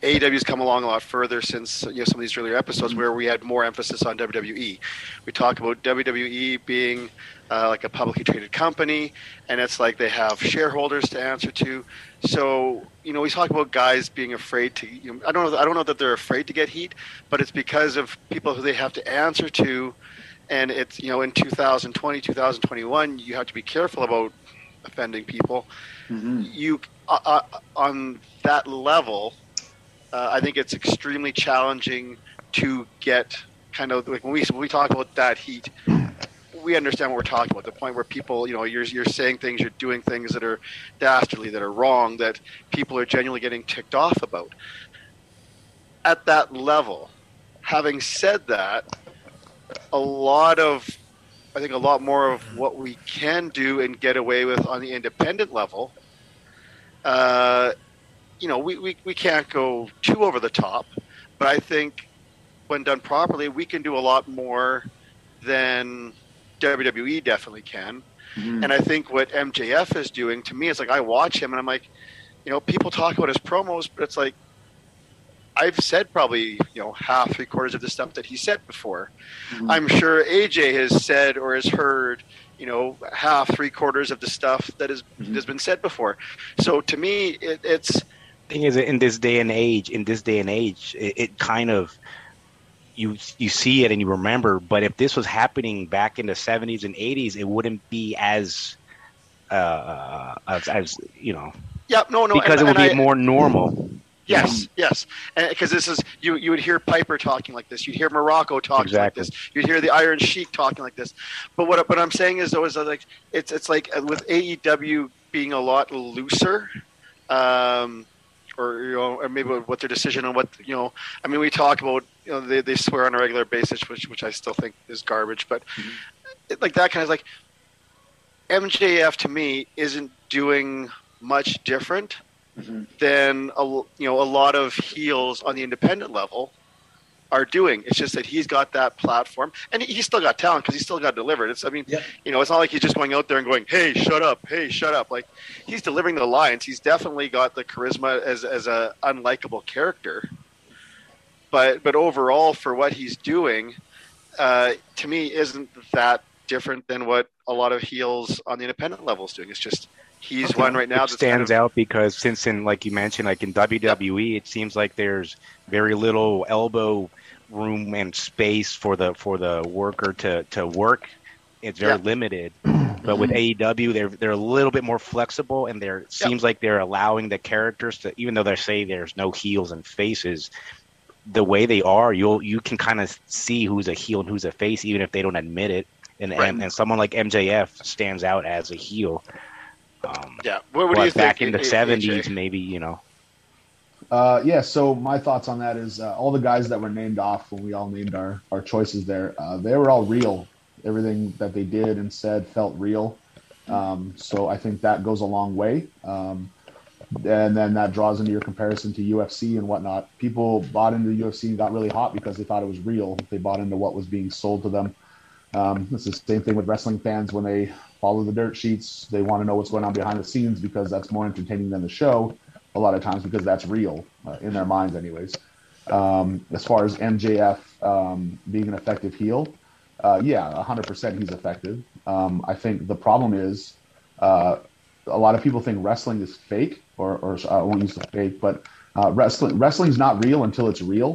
AEW's come along a lot further since you know some of these earlier episodes where we had more emphasis on WWE. We talk about WWE being uh, like a publicly traded company, and it's like they have shareholders to answer to. So you know, we talk about guys being afraid to. You know, I don't know. I don't know that they're afraid to get heat, but it's because of people who they have to answer to, and it's you know in 2020, 2021, you have to be careful about offending people. Mm-hmm. You uh, uh, on that level, uh, I think it's extremely challenging to get kind of like when we when we talk about that heat. We understand what we're talking about. The point where people, you know, you're you're saying things, you're doing things that are dastardly, that are wrong, that people are genuinely getting ticked off about. At that level, having said that, a lot of I think a lot more of what we can do and get away with on the independent level. Uh, you know, we, we, we can't go too over the top, but I think when done properly, we can do a lot more than WWE definitely can. Mm-hmm. And I think what MJF is doing to me is like I watch him and I'm like, you know, people talk about his promos, but it's like I've said probably you know half, three quarters of the stuff that he said before. Mm-hmm. I'm sure AJ has said or has heard you know half, three quarters of the stuff that has mm-hmm. has been said before. So to me, it, it's thing is in this day and age. In this day and age, it, it kind of you you see it and you remember. But if this was happening back in the 70s and 80s, it wouldn't be as uh, as, as you know. Yeah, no, no, because and, it would be I, more normal. Yes, yes, because this is you. You would hear Piper talking like this. You'd hear Muraco talking exactly. like this. You'd hear the Iron Sheik talking like this. But what what I'm saying is though is like it's it's like uh, with AEW being a lot looser, um, or you know, or maybe what their decision on what you know. I mean, we talk about you know they, they swear on a regular basis, which which I still think is garbage. But mm-hmm. it, like that kind of like MJF to me isn't doing much different mm-hmm. than a, you know a lot of heels on the independent level are doing. It's just that he's got that platform, and he's still got talent because he's still got delivered. It's I mean, yeah. you know, it's not like he's just going out there and going, "Hey, shut up! Hey, shut up!" Like he's delivering the lines. He's definitely got the charisma as as a unlikable character. But but overall, for what he's doing, uh, to me, isn't that different than what a lot of heels on the independent level is doing. It's just he's okay. one right now that stands kind of, out because since in like you mentioned, like in WWE, yep. it seems like there's very little elbow room and space for the for the worker to to work. It's very yep. limited. (clears throat) But with AEW, they're they're a little bit more flexible, and there seems like they're allowing the characters to, even though they say there's no heels and faces, the way they are, you'll you can kind of see who's a heel and who's a face, even if they don't admit it. And, right. and and someone like MJF stands out as a heel. Um, yeah. What, what do you back think? in the seventies, maybe you know. Uh, yeah. So my thoughts on that is uh, all the guys that were named off when we all named our our choices there. Uh, they were all real. Everything that they did and said felt real. Um, so I think that goes a long way. Um, and then that draws into your comparison to UFC and whatnot. People bought into the UFC and got really hot because they thought it was real. They bought into what was being sold to them. Um, it's the same thing with wrestling fans when they follow the dirt sheets. They want to know what's going on behind the scenes because that's more entertaining than the show. A lot of times because that's real uh, in their minds, anyways. Um, as far as MJF um, being an effective heel, uh, yeah, 100% he's effective. Um, I think the problem is uh, a lot of people think wrestling is fake, or, or I won't use the fake, but uh, wrestling wrestling's not real until it's real.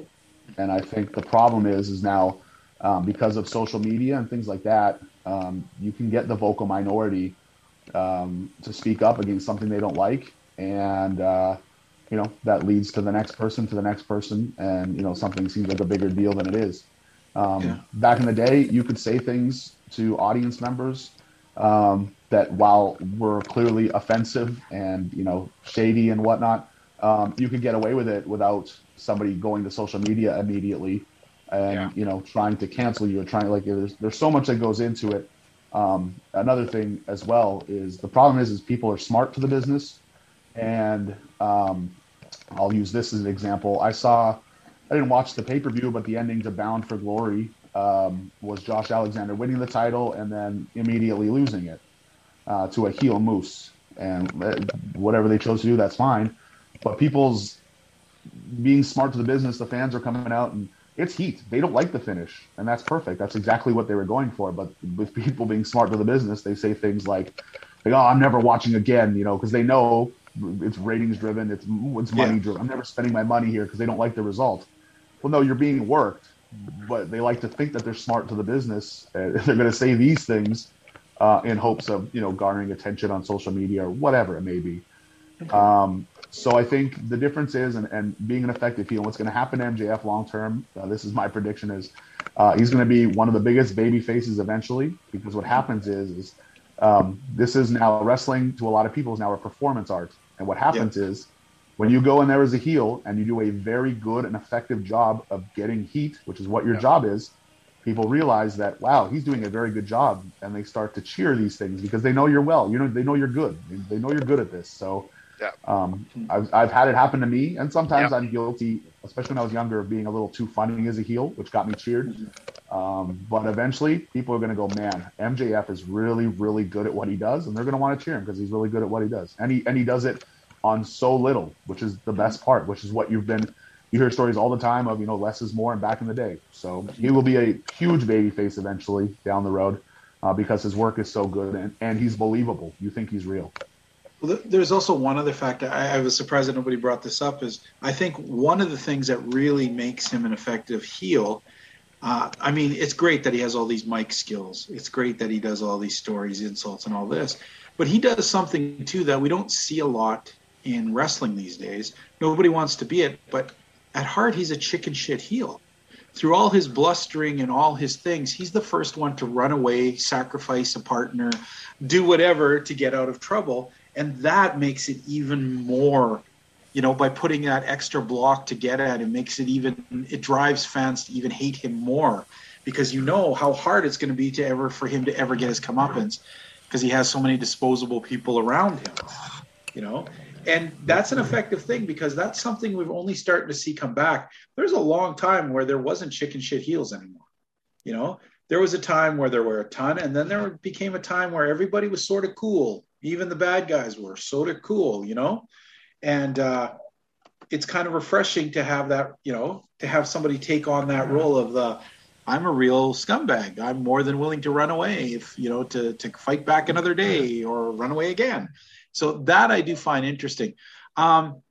And I think the problem is is now um, because of social media and things like that, um, you can get the vocal minority um, to speak up against something they don't like, and uh, you know that leads to the next person, to the next person, and you know something seems like a bigger deal than it is. Um, yeah. Back in the day, you could say things to audience members um, that, while were clearly offensive and you know shady and whatnot, um, you could get away with it without somebody going to social media immediately and yeah. you know trying to cancel you or trying like there's there's so much that goes into it. Um, another thing as well is the problem is is people are smart to the business, and um, I'll use this as an example. I saw I didn't watch the pay per view, but the ending to Bound for Glory um, was Josh Alexander winning the title and then immediately losing it uh, to a heel Moose. And uh, whatever they chose to do, that's fine. But people's being smart to the business, the fans are coming out and it's heat. They don't like the finish, and that's perfect. That's exactly what they were going for. But with people being smart to the business, they say things like, like "Oh, I'm never watching again," you know, because they know it's ratings driven, it's it's money yeah. driven. I'm never spending my money here because they don't like the result. Well, no, you're being worked, but they like to think that they're smart to the business. (laughs) they're going to say these things uh, in hopes of you know garnering attention on social media or whatever it may be. Um, so I think the difference is, and, and being an effective heel, what's going to happen to MJF long term, uh, this is my prediction, is uh, he's going to be one of the biggest baby faces eventually. Because what happens is, is um, this is now wrestling to a lot of people is now a performance art, and what happens yeah. is when you go in there as a heel and you do a very good and effective job of getting heat, which is what your yeah. job is, people realize that wow, he's doing a very good job, and they start to cheer these things because they know you're well. You know, they know you're good. They know you're good at this. So yeah. Um, I've, I've had it happen to me, and sometimes I'm guilty, especially when I was younger, of being a little too funny as a heel, which got me cheered. Um, but eventually, people are going to go, man, MJF is really, really good at what he does, and they're going to want to cheer him because he's really good at what he does, and he and he does it on so little, which is the best part, which is what you've been. You hear stories all the time of you know less is more, and back in the day. So he will be a huge baby face eventually down the road uh, because his work is so good and, and he's believable. You think he's real. Well, there's also one other factor. I, I, was surprised that nobody brought this up. Is I think one of the things that really makes him an effective heel. Uh, I mean, it's great that he has all these mic skills. It's great that he does all these stories, insults, and all this. But he does something too that we don't see a lot in wrestling these days. Nobody wants to be it, but at heart, he's a chicken shit heel. Through all his blustering and all his things, he's the first one to run away, sacrifice a partner, do whatever to get out of trouble and that makes it even more you know by putting that extra block to get at it makes it even it drives fans to even hate him more. Because you know how hard it's going to be to ever for him to ever get his comeuppance because he has so many disposable people around him you know? And that's an effective thing because that's something we've only starting to see come back. There's a long time where there wasn't chicken shit heels anymore you know? There was a time where there were a ton and then there became a time where everybody was sort of cool even the bad guys were sort of cool, you know? And uh, it's kind of refreshing to have that, you know, to have somebody take on that role of the, I'm a real scumbag. I'm more than willing to run away if, you know, to, to fight back another day or run away again. So that I do find interesting. Um,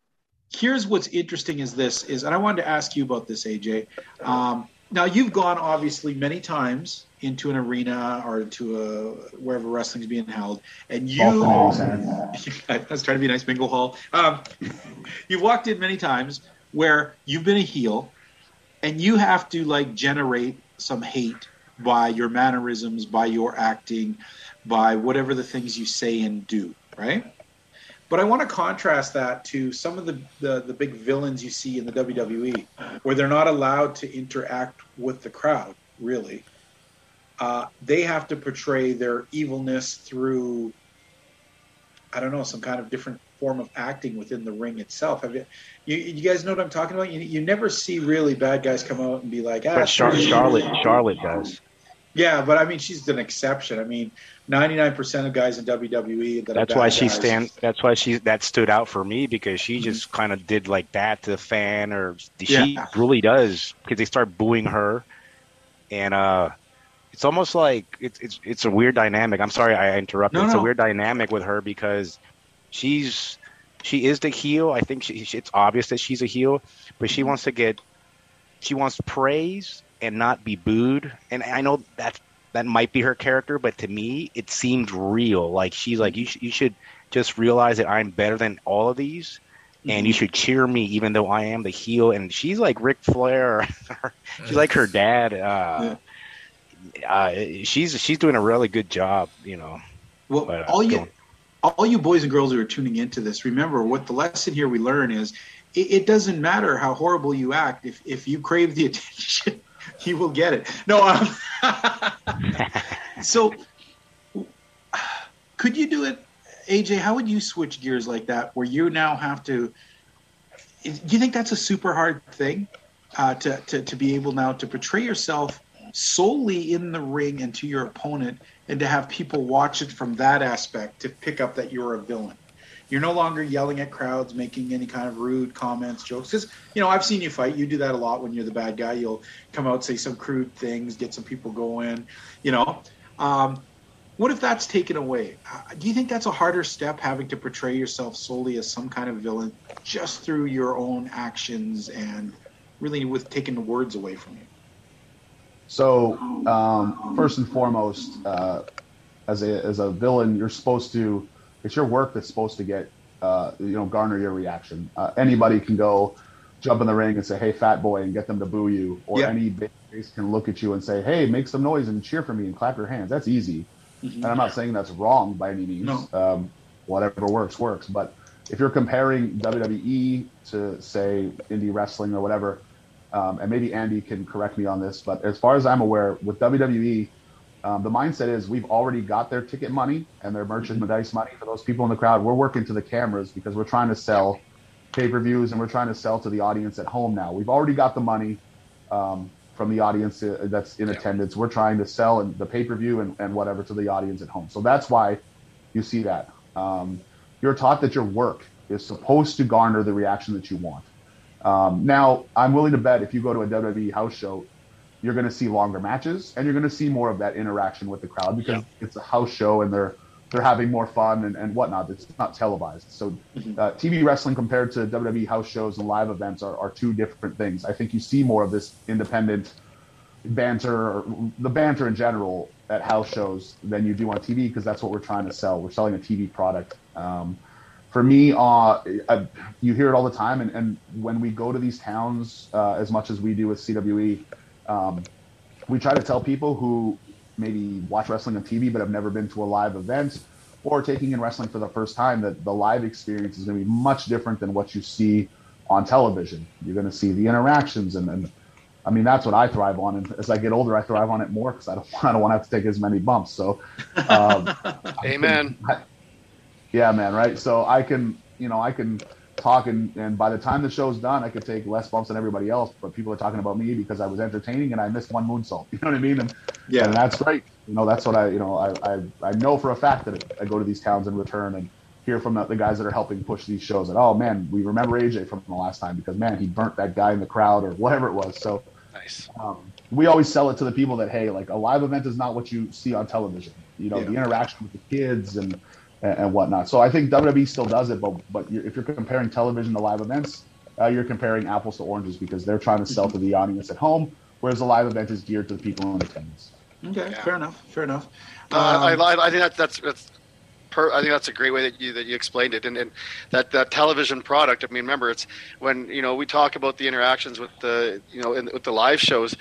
here's what's interesting is this is, and I wanted to ask you about this, AJ. Um, now you've gone obviously many times into an arena or to a wherever wrestling's being held, and you—I (laughs) was trying to be a nice bingo hall. Um, you've walked in many times where you've been a heel, and you have to like generate some hate by your mannerisms, by your acting, by whatever the things you say and do, right? But I want to contrast that to some of the, the, the, big villains you see in the WWE, where they're not allowed to interact with the crowd, really uh, they have to portray their evilness through I don't know some kind of different form of acting within the ring itself. Have you, you, you guys know what I'm talking about? You, you never see really bad guys come out and be like, ah, but Char- Charlotte, Charlotte does. Yeah, but I mean, she's an exception. I mean, 99% of guys in WWE that That's why she guys, stand. That's why she that stood out for me because she mm-hmm. just kind of did like that to the fan, or she yeah. really does because they start booing her, and uh, it's almost like it's it's it's a weird dynamic. I'm sorry I interrupted. No, it's no. a weird dynamic with her because she's she is the heel. I think she, it's obvious that she's a heel, but she wants to get she wants praise and not be booed. And I know that that might be her character, but to me, it seemed real. Like she's like you sh- you should just realize that I'm better than all of these. And you mm-hmm. should cheer me, even though I am the heel. And she's like Ric Flair. (laughs) she's like her dad. Uh, yeah uh, she's she's doing a really good job, you know. Well, but, uh, all you going. all you boys and girls who are tuning into this, remember what the lesson here we learn is it, it doesn't matter how horrible you act if if you crave the (laughs) attention, you will get it. No, um, (laughs) so could you do it, AJ? How would you switch gears like that, where you now have to? Do you think that's a super hard thing uh, to, to to be able now to portray yourself? Solely in the ring and to your opponent, and to have people watch it from that aspect to pick up that you're a villain. You're no longer yelling at crowds, making any kind of rude comments, jokes. Because you know, I've seen you fight. You do that a lot when you're the bad guy. You'll come out, say some crude things, get some people going. You know, um, what if that's taken away? Uh, do you think that's a harder step, having to portray yourself solely as some kind of villain, just through your own actions and really with taking the words away from you? So, um, first and foremost, uh, as a as a villain, you're supposed to. It's your work that's supposed to get uh, you know garner your reaction. Uh, anybody can go jump in the ring and say, "Hey, fat boy," and get them to boo you, or yeah. any face can look at you and say, "Hey, make some noise and cheer for me and clap your hands." That's easy, mm-hmm. and I'm not saying that's wrong by any means. No. Um, whatever works works, but if you're comparing WWE to say indie wrestling or whatever, um, and maybe Andy can correct me on this, but as far as I'm aware, with WWE, um, the mindset is we've already got their ticket money and their merchandise money for those people in the crowd. We're working to the cameras because we're trying to sell pay per views and we're trying to sell to the audience at home now. We've already got the money um, from the audience uh, that's in yeah. attendance. We're trying to sell the pay per view and, and, whatever to the audience at home. So that's why you see that. Um, you're taught that your work is supposed to garner the reaction that you want. Um, now, I'm willing to bet if you go to a WWE house show, you're going to see longer matches and you're going to see more of that interaction with the crowd because yeah. it's a house show and they're they're having more fun and, and whatnot. It's not televised. So mm-hmm. uh, TV wrestling compared to WWE house shows and live events are, are two different things. I think you see more of this independent banter or the banter in general at house shows than you do on TV because that's what we're trying to sell. We're selling a TV product. Um, for me, uh, I, you hear it all the time. And, and when we go to these towns, uh, as much as we do with CWE, um, we try to tell people who maybe watch wrestling on TV but have never been to a live event or taking in wrestling for the first time that the live experience is going to be much different than what you see on television. You're going to see the interactions and, and I mean that's what I thrive on. And as I get older, I thrive on it more because I don't, (laughs) I don't want to have to take as many bumps. So, um, (laughs) amen. I, yeah, man. Right. So I can, you know, I can talk and, and by the time the show's done, I could take less bumps than everybody else. But people are talking about me because I was entertaining and I missed one moonsault. (laughs) You know what I mean? And yeah, and that's great. You know, that's what I, you know, I, I, I know for a fact that I go to these towns and return and hear from the, the guys that are helping push these shows that, oh man, we remember AJ from the last time because man, he burnt that guy in the crowd or whatever it was. So nice. Um, we always sell it to the people that, hey, like a live event is not what you see on television. You know, yeah. the interaction with the kids and and, and, whatnot. So I think WWE still does it, but but you're, if you're comparing television to live events, uh, you're comparing apples to oranges because they're trying to sell to the audience at home, whereas the live event is geared to the people in attendance. Okay, yeah. fair enough. Fair enough. Um, I, I, I, think that, that's that's. Per, I think that's a great way that you that you explained it, and, and that that television product. I mean, remember, it's when you know we talk about the interactions with the you know in, with the live shows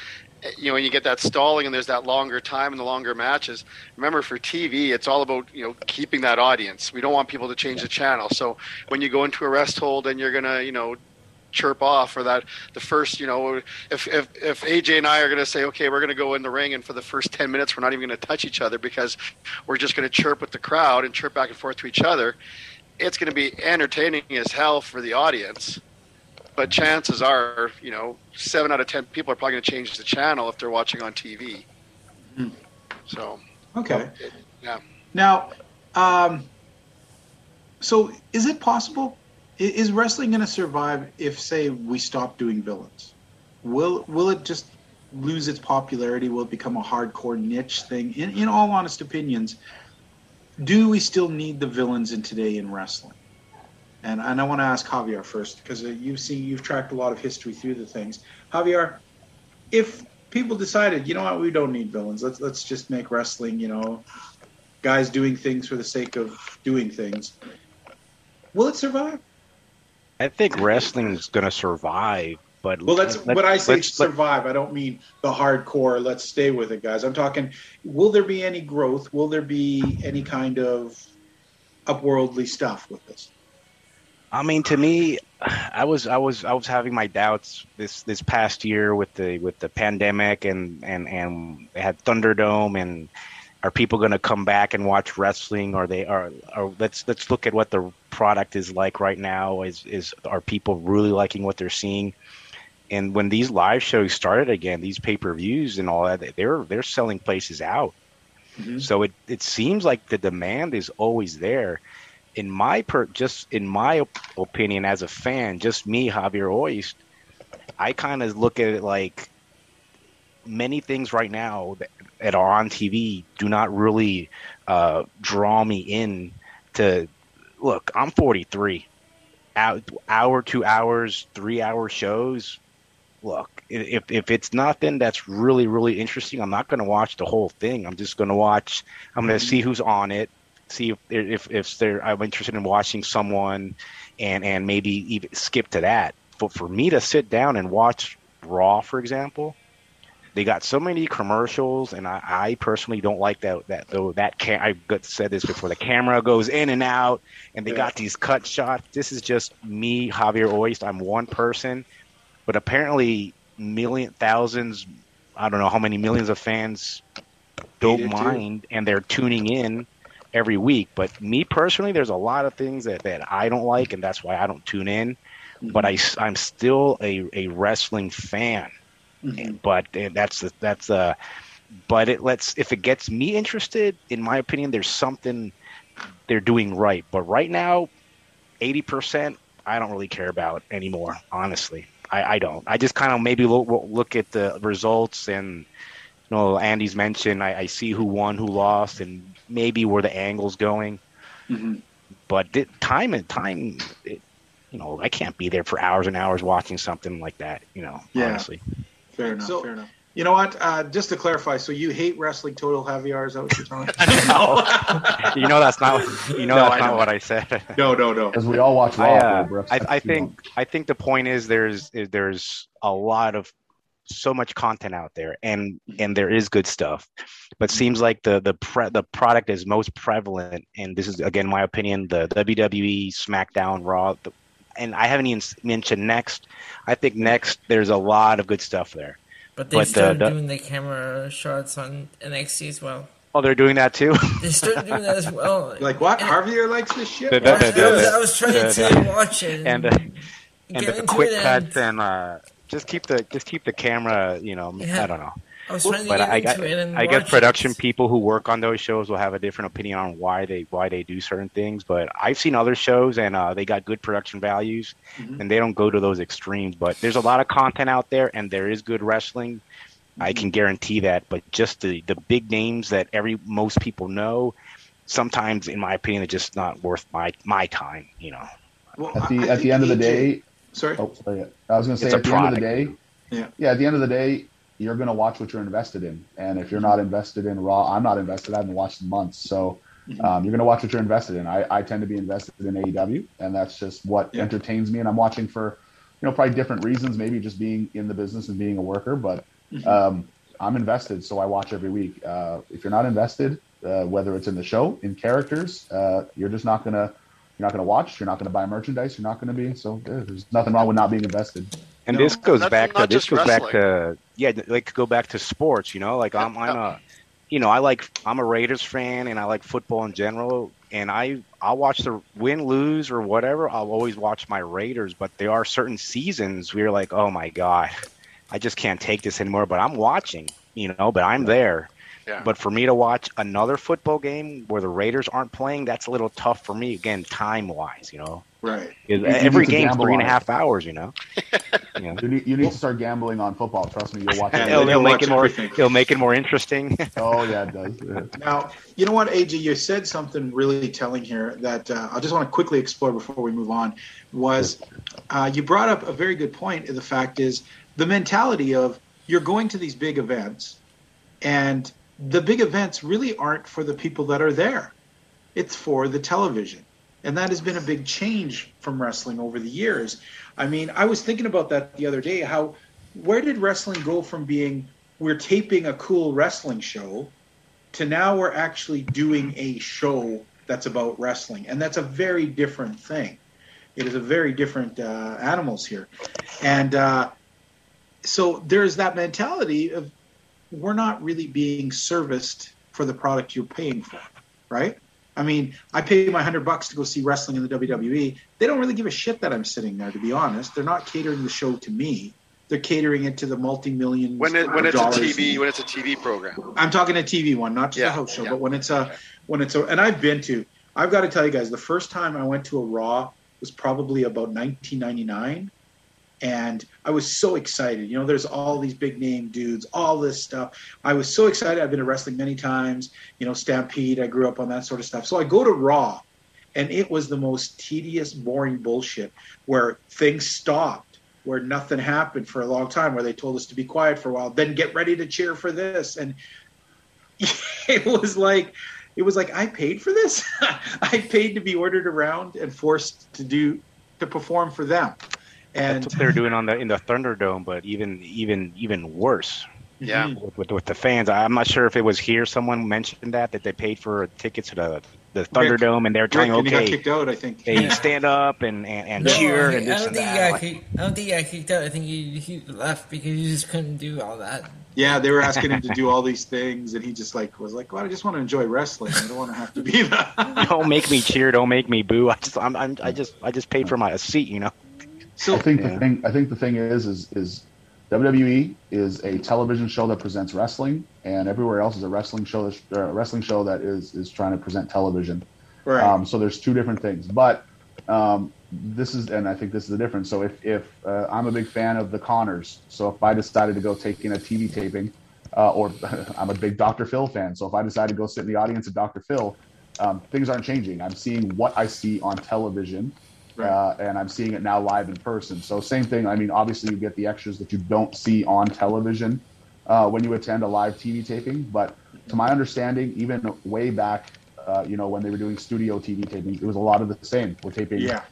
you know, when you get that stalling and there's that longer time and the longer matches, remember for TV, it's all about, you know, keeping that audience. We don't want people to change the channel. So when you go into a rest hold and you're to, you know, chirp off or that the first, you know, if, if, if AJ and I are going to say, okay, we're going to go in the ring and for the first 10 minutes, we're not even going to touch each other because we're just going to chirp with the crowd and chirp back and forth to each other. It's going to be entertaining as hell for the audience but chances are, you know, seven out of ten people are probably going to change the channel if they're watching on TV. Mm. So okay, yeah. Now, um, so is it possible? Is wrestling going to survive if, say, we stop doing villains? Will Will it just lose its popularity? Will it become a hardcore niche thing? In in all honest opinions, do we still need the villains in today in wrestling? And, and I want to ask Javier first because uh, you've seen you've tracked a lot of history through the things. Javier, if people decided, you know what, we don't need villains. Let's let's just make wrestling, you know, guys doing things for the sake of doing things. Will it survive? I think wrestling is going to survive, but well, that's let, when I say survive. I don't mean the hardcore. Let's stay with it, guys. I'm talking. Will there be any growth? Will there be any kind of upworldly stuff with this? I mean, to me, I was I was I was having my doubts this this past year with the with the pandemic and and and they had Thunderdome and are people going to come back and watch wrestling? Or they are or let's let's look at what the product is like right now. Is is are people really liking what they're seeing? And when these live shows started again these pay-per-views and all that they're they're selling places out. Mm-hmm. so it it seems like the demand is always there in my per just in my opinion as a fan, just me, Javier Ojst, I kind of look at it like many things right now that, that are on TV do not really uh, draw me in to look. I'm 43, hour, hour two hours, three hour shows. Look, if if it's nothing that's really really interesting, I'm not going to watch the whole thing. I'm just going to watch. I'm going to see who's on it, see if if if they're I'm interested in watching someone, and and maybe even skip to that. But for me to sit down and watch Raw, for example, they got so many commercials, and I, I personally don't like that. That though that can I said this before. The camera goes in and out, and they yeah. got these cut shots. This is just me, Javier Ojst. I'm one person, but apparently million thousands. I don't know how many millions of fans don't mind, too. and they're tuning in every week. But me personally, there's a lot of things that, that I don't like, and that's why I don't tune in. Mm-hmm. But I, I'm still a, a wrestling fan. Mm-hmm. But that's the, that's uh, but it lets if it gets me interested, in my opinion, there's something they're doing right. But right now, eighty percent, I don't really care about anymore. Honestly, I, I don't. I just kind of maybe look, look at the results and you know Andy's mentioned. I, I see who won, who lost, and maybe where the angle's going. Mm-hmm. But it, time and time, it, you know, I can't be there for hours and hours watching something like that. You know, yeah. honestly. Fair enough. So, fair enough. You know what? Uh, just to clarify, so you hate wrestling total Javier? Is that what you're telling me? (laughs) no. you know that's not. You know no, that's not what I said. no, no, no. Because we all watch Raw. I, uh, I, I think. I think the point is there's there's a lot of so much content out there, and mm-hmm. and there is good stuff, but mm-hmm. seems like the the pre, the product is most prevalent, and this is again my opinion. The WWE, SmackDown, Raw, the, and I haven't even mentioned NXT. I think NXT there's a lot of good stuff there. But they but uh, started the, the, doing the camera shots on NXT as well. Oh, they're doing that too. (laughs) they started doing that as well. (laughs) Like what? And Javier likes this shit. The, the, I, was, trying to watch it and and, uh, and the quick cuts and, and uh, just keep the just keep the camera. You know, yeah. I don't know. I was trying to but get I, into I, it and I guess production it. people who work on those shows will have a different opinion on why they why they do certain things. But I've seen other shows and uh, they got good production values, mm-hmm. and they don't go to those extremes. But there's a lot of content out there, and there is good wrestling. Mm-hmm. I can guarantee that. But just the the big names that every most people know, sometimes, in my opinion, it's just not worth my my time. You know. Well, at the at the end of the day, sorry. Oh, sorry. I was going to say at the end of the day. Yeah. Yeah. At the end of the day, you're going to watch what you're invested in. And if you're not invested in Raw, I'm not invested. I haven't watched in months. So mm-hmm. um, you're going to watch what you're invested in. I, I tend to be invested in AEW, and that's just what yeah. entertains me. And I'm watching for, you know, probably different reasons, maybe just being in the business and being a worker, but mm-hmm. um, I'm invested. So I watch every week. Uh, if you're not invested, uh, whether it's in the show, in characters, uh, you're just not going to. You're not going to watch. You're not going to buy merchandise. You're not going to be. So yeah, there's nothing wrong with not being invested. And no, this goes back to this goes wrestling. back to yeah, like go back to sports. You know, like I'm I'm a you know I like I'm a Raiders fan and I like football in general. And I I'll watch the win lose or whatever. I'll always watch my Raiders. But there are certain seasons where you're like, oh my god, I just can't take this anymore. But I'm watching, you know. But I'm there. Yeah. But for me to watch another football game where the Raiders aren't playing, that's a little tough for me. Again, time wise, you know. Right. Every game's three and a half hours, you know. (laughs) you, you, need, you need to start gambling on football. Trust me, you'll watch (laughs) it. It'll, it'll make it more. It'll make it more interesting. (laughs) oh yeah, it does. Now, you know what, AJ, you said something really telling here that uh, I just want to quickly explore before we move on. Was uh, you brought up a very good point? The fact is the mentality of you're going to these big events, and the big events really aren't for the people that are there. It's for the television and that has been a big change from wrestling over the years. I mean, I was thinking about that the other day. How, where did wrestling go from being we're taping a cool wrestling show to now we're actually doing a show that's about wrestling, and that's a very different thing. It is a very different uh, animals here, and uh, so there's that mentality of we're not really being serviced for the product you're paying for, right? I mean, I pay my hundred bucks to go see wrestling in the WWE. They don't really give a shit that I'm sitting there, to be honest. They're not catering the show to me. They're catering it to the multi-million. When it, when it's a TV when it's a TV program. I'm talking a TV one, not just yeah, a house show, yeah. but when it's a when it's a and I've been to I've got to tell you guys, the first time I went to a Raw was probably about 1999 and I was so excited. You know, there's all these big name dudes, all this stuff. I was so excited. I've been to wrestling many times. You know, Stampede. I grew up on that sort of stuff. So I go to Raw, and it was the most tedious, boring bullshit where things stopped, where nothing happened for a long time, where they told us to be quiet for a while, then get ready to cheer for this, and (laughs) it was like. It was like I paid for this. (laughs) I paid to be ordered around and forced to do to perform for them. And That's what they're doing on the in the Thunderdome, but even even even worse. Yeah. Mm-hmm. With, with, with the fans, I'm not sure if it was here. Someone mentioned that that they paid for a ticket to the the Thunderdome, and they're telling Rick, he okay, kicked out. I think. they stand up and and, and No, cheer I, and this don't and think he that. got Like, kicked, I don't think he got kicked out. I think he, he left because he just couldn't do all that. Yeah, they were asking him to do (laughs) all these things, and he just like was like, "Well, I just want to enjoy wrestling. I don't want to have to be the." (laughs) don't make me cheer, don't make me boo. I just I'm, I'm I just I just paid for my a seat, you know. So I think Yeah. the thing I think the thing is is is WWE is a television show that presents wrestling, and everywhere else is a wrestling show that's, uh, wrestling show that is is trying to present television. right, Um, so there's two different things, but um, this is, and I think this is the difference. So if if uh, I'm a big fan of the Conners, so if I decided to go take in a TV taping, uh, or (laughs) I'm a big Dr. Phil fan, so if I decide to go sit in the audience of Dr. Phil, um, things aren't changing. I'm seeing what I see on television, Right. uh, and I'm seeing it now live in person. So same thing. I mean, obviously you get the extras that you don't see on television uh, when you attend a live TV taping, but to my understanding, even way back, uh, you know, when they were doing studio TV taping, it was a lot of the same. We're taping, yeah,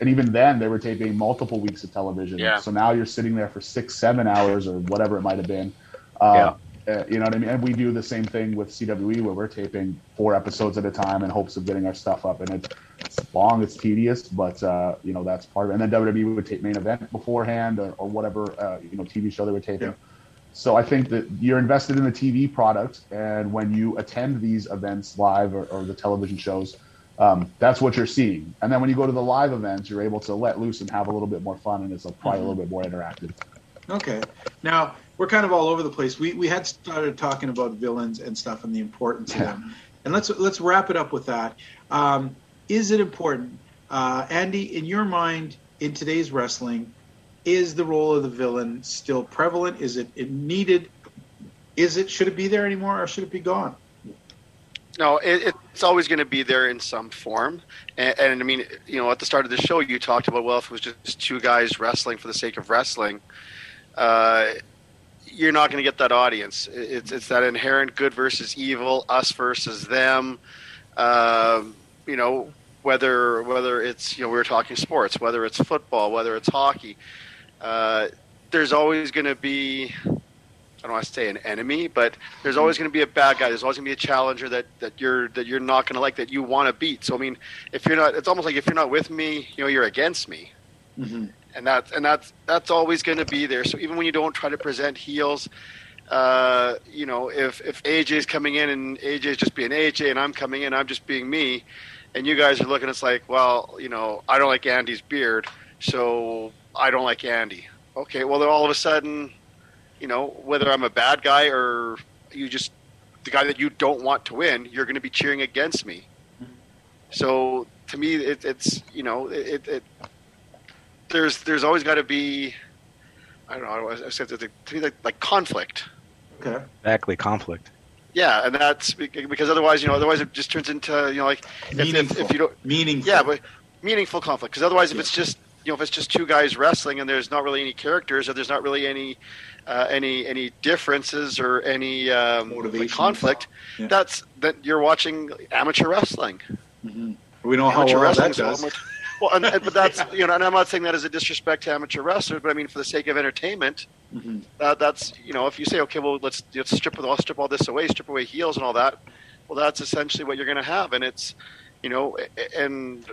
and even then they were taping multiple weeks of television. Yeah. So now you're sitting there for six, seven hours or whatever it might have been. Uh, uh, you know what I mean? And we do the same thing with CWE where we're taping four episodes at a time in hopes of getting our stuff up. And it's, it's long, it's tedious, but uh, you know that's part of it. And then WWE would tape main event beforehand or, or whatever uh, you know TV show they were taping. Yeah. So I think that you're invested in the TV product, and when you attend these events live or, or the television shows, um, that's what you're seeing. And then when you go to the live events, you're able to let loose and have a little bit more fun, and it's probably a little bit more interactive. okay. Now we're kind of all over the place. We we had started talking about villains and stuff and the importance of Yeah. them, and let's let's wrap it up with that. Um, is it important, uh, Andy, in your mind, in today's wrestling? Is the role of the villain still prevalent? Is it, it needed? Is it should it be there anymore, or should it be gone? No, it, it's always going to be there in some form. And, and I mean, you know, at the start of the show, you talked about well, if it was just two guys wrestling for the sake of wrestling, uh, you're not going to get that audience. It's it's that inherent good versus evil, us versus them. Um, you know, whether whether it's you know we were talking sports, whether it's football, whether it's hockey, uh, there's always going to be I don't want to say an enemy, but there's always going to be a bad guy. There's always going to be a challenger that, that you're that you're not going to like that you want to beat. So I mean, if you're not, it's almost like if you're not with me, you know, you're against me, Mm-hmm. and that's and that's that's always going to be there. So even when you don't try to present heels, uh, you know, if if AJ's coming in and AJ's just being AJ, and I'm coming in, I'm just being me, and you guys are looking, it's like, well, you know, I don't like Andy's beard, so I don't like Andy. Okay, well then all of a sudden you know, whether I'm a bad guy or you just the guy that you don't want to win, you're going to be cheering against me. So to me, it, it's you know, it, it there's there's always got to be I don't know. I said to me like, like conflict. Okay. Exactly, conflict. Yeah, and that's because otherwise, you know, otherwise it just turns into you know like if, if, Meaningful. if you don't Meaningful. yeah, but meaningful conflict. Because otherwise, if it's just you know, if it's just two guys wrestling and there's not really any characters or there's not really any uh, any any differences or any um, Motivation. like conflict, Yeah. that's that you're watching amateur wrestling. Mhm. We know how amateur well that wrestling's a lot does. Well, and, and- but that's you know, and I'm not saying that as a disrespect to amateur wrestlers, but I mean for the sake of entertainment, Mhm. that, that's you know, if you say okay, well let's let's strip all strip all this away, strip away heels and all that, well that's essentially what you're going to have, and it's you know, and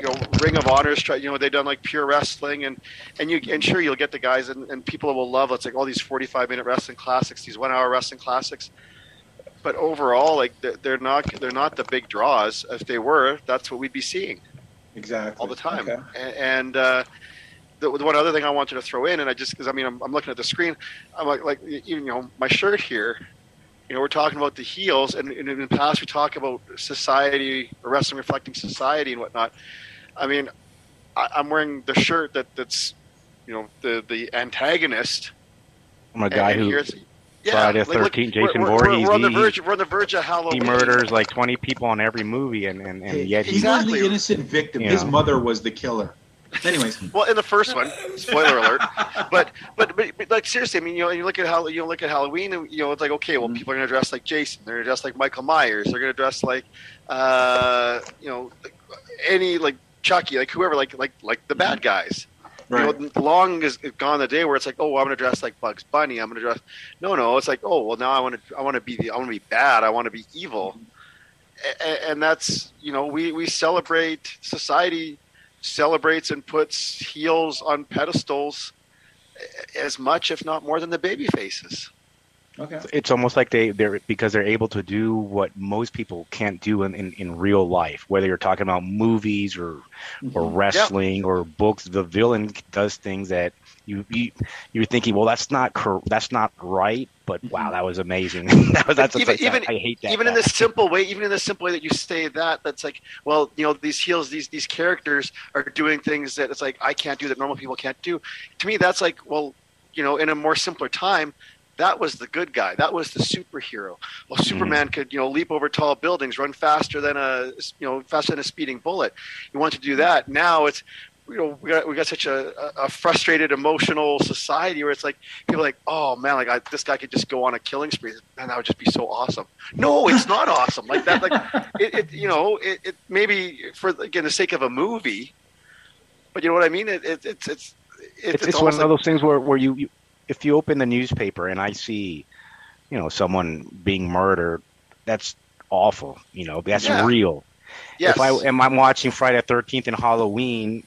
you know, Ring of Honor's try, you know, they've done like pure wrestling, and and you and sure you'll get the guys and, and people will love it's like all these 45 minute wrestling classics, these one hour wrestling classics. But overall, like they're, they're not they're not the big draws. If they were, that's what we'd be seeing Exactly. all the time. Okay. A- And uh, the, the one other thing I wanted to throw in, and I just because I mean I'm, I'm looking at the screen, I'm like like even you know my shirt here. you know, we're talking about the heels, and, and in the past we talk about society, or wrestling reflecting society and whatnot. I mean, I, I'm wearing the shirt that that's, you know, the the antagonist. I'm a guy and who here's- Friday like, 13th, Jason we're, we're, Voorhees, We're on the he- verge. We're on the verge of Halloween. he murders like 20 people on every movie, and and, and yet he's was Exactly. the innocent victim. You His know. mother was the killer. Anyways, (laughs) Well, in the first one, spoiler alert. But, but but but like seriously, I mean, you know, you look at how you look at Halloween, and you know, it's like okay, well, Mhm. people are going to dress like Jason. They're going to dress like Michael Myers. They're going to dress like, uh, you know, any like Chucky, like whoever, like like like the bad guys. Right. You know, long is gone the day where it's like, oh, I'm going to dress like Bugs Bunny. I'm going to dress. No, no, it's like, oh, well, now I want to. I want to be the. I want to be bad. I want to be evil. A- and that's you know we we celebrate society celebrates and puts heels on pedestals as much if not more than the baby faces okay. it's almost like they they're because they're able to do what most people can't do in, in, in real life whether you're talking about movies or or Mhm. wrestling or books the villain does things that you, you you're thinking well that's not cor- that's not right but wow that was amazing. (laughs) That was, that's Even- even- I, I hate that even in this simple way even in this simple way that you say that that's like well you know these heels these these characters are doing things that it's like i can't do that. Normal people can't do. To me that's like well you know in a more simpler time that was the good guy. That was the superhero. Well hmm. superman could you know leap over tall buildings run faster than a you know faster than a speeding bullet. You want to do hmm. that. Now it's you know we got we got such a, a frustrated emotional society where it's like people are like oh man like I, this guy could just go on a killing spree. And that would just be so awesome. No it's not (laughs) awesome. Like that like it, it you know it, it maybe for again the sake of a movie but you know what i mean? It, it it's it's it's, it's, it's one almost of those things where, where you, you if you open the newspaper and I see, you know, someone being murdered, that's awful. You know, that's Yeah. real. yes If I am I'm watching Friday the Thirteenth and Halloween,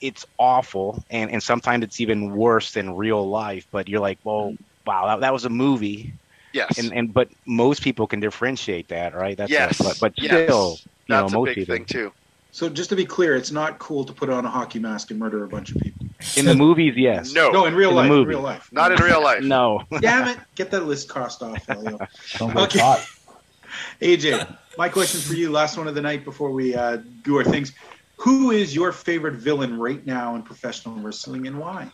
it's awful, and and sometimes it's even worse than real life. But you're like, well, mm. wow, that, that was a movie, yes and and but most people can differentiate that, right? That's Yes. but but Yes. still, you that's know, a most big people thing too So just to be clear, it's not cool to put on a hockey mask and murder a bunch of people. in the movies, yes. no No, in real In the life. In real life. not in real life No. (laughs) Damn it! Get that list crossed off, Elio. (laughs) Don't Okay. caught. (laughs) AJ, my question for you, last one of the night before we uh, do our things. Who is your favorite villain right now in professional wrestling and why?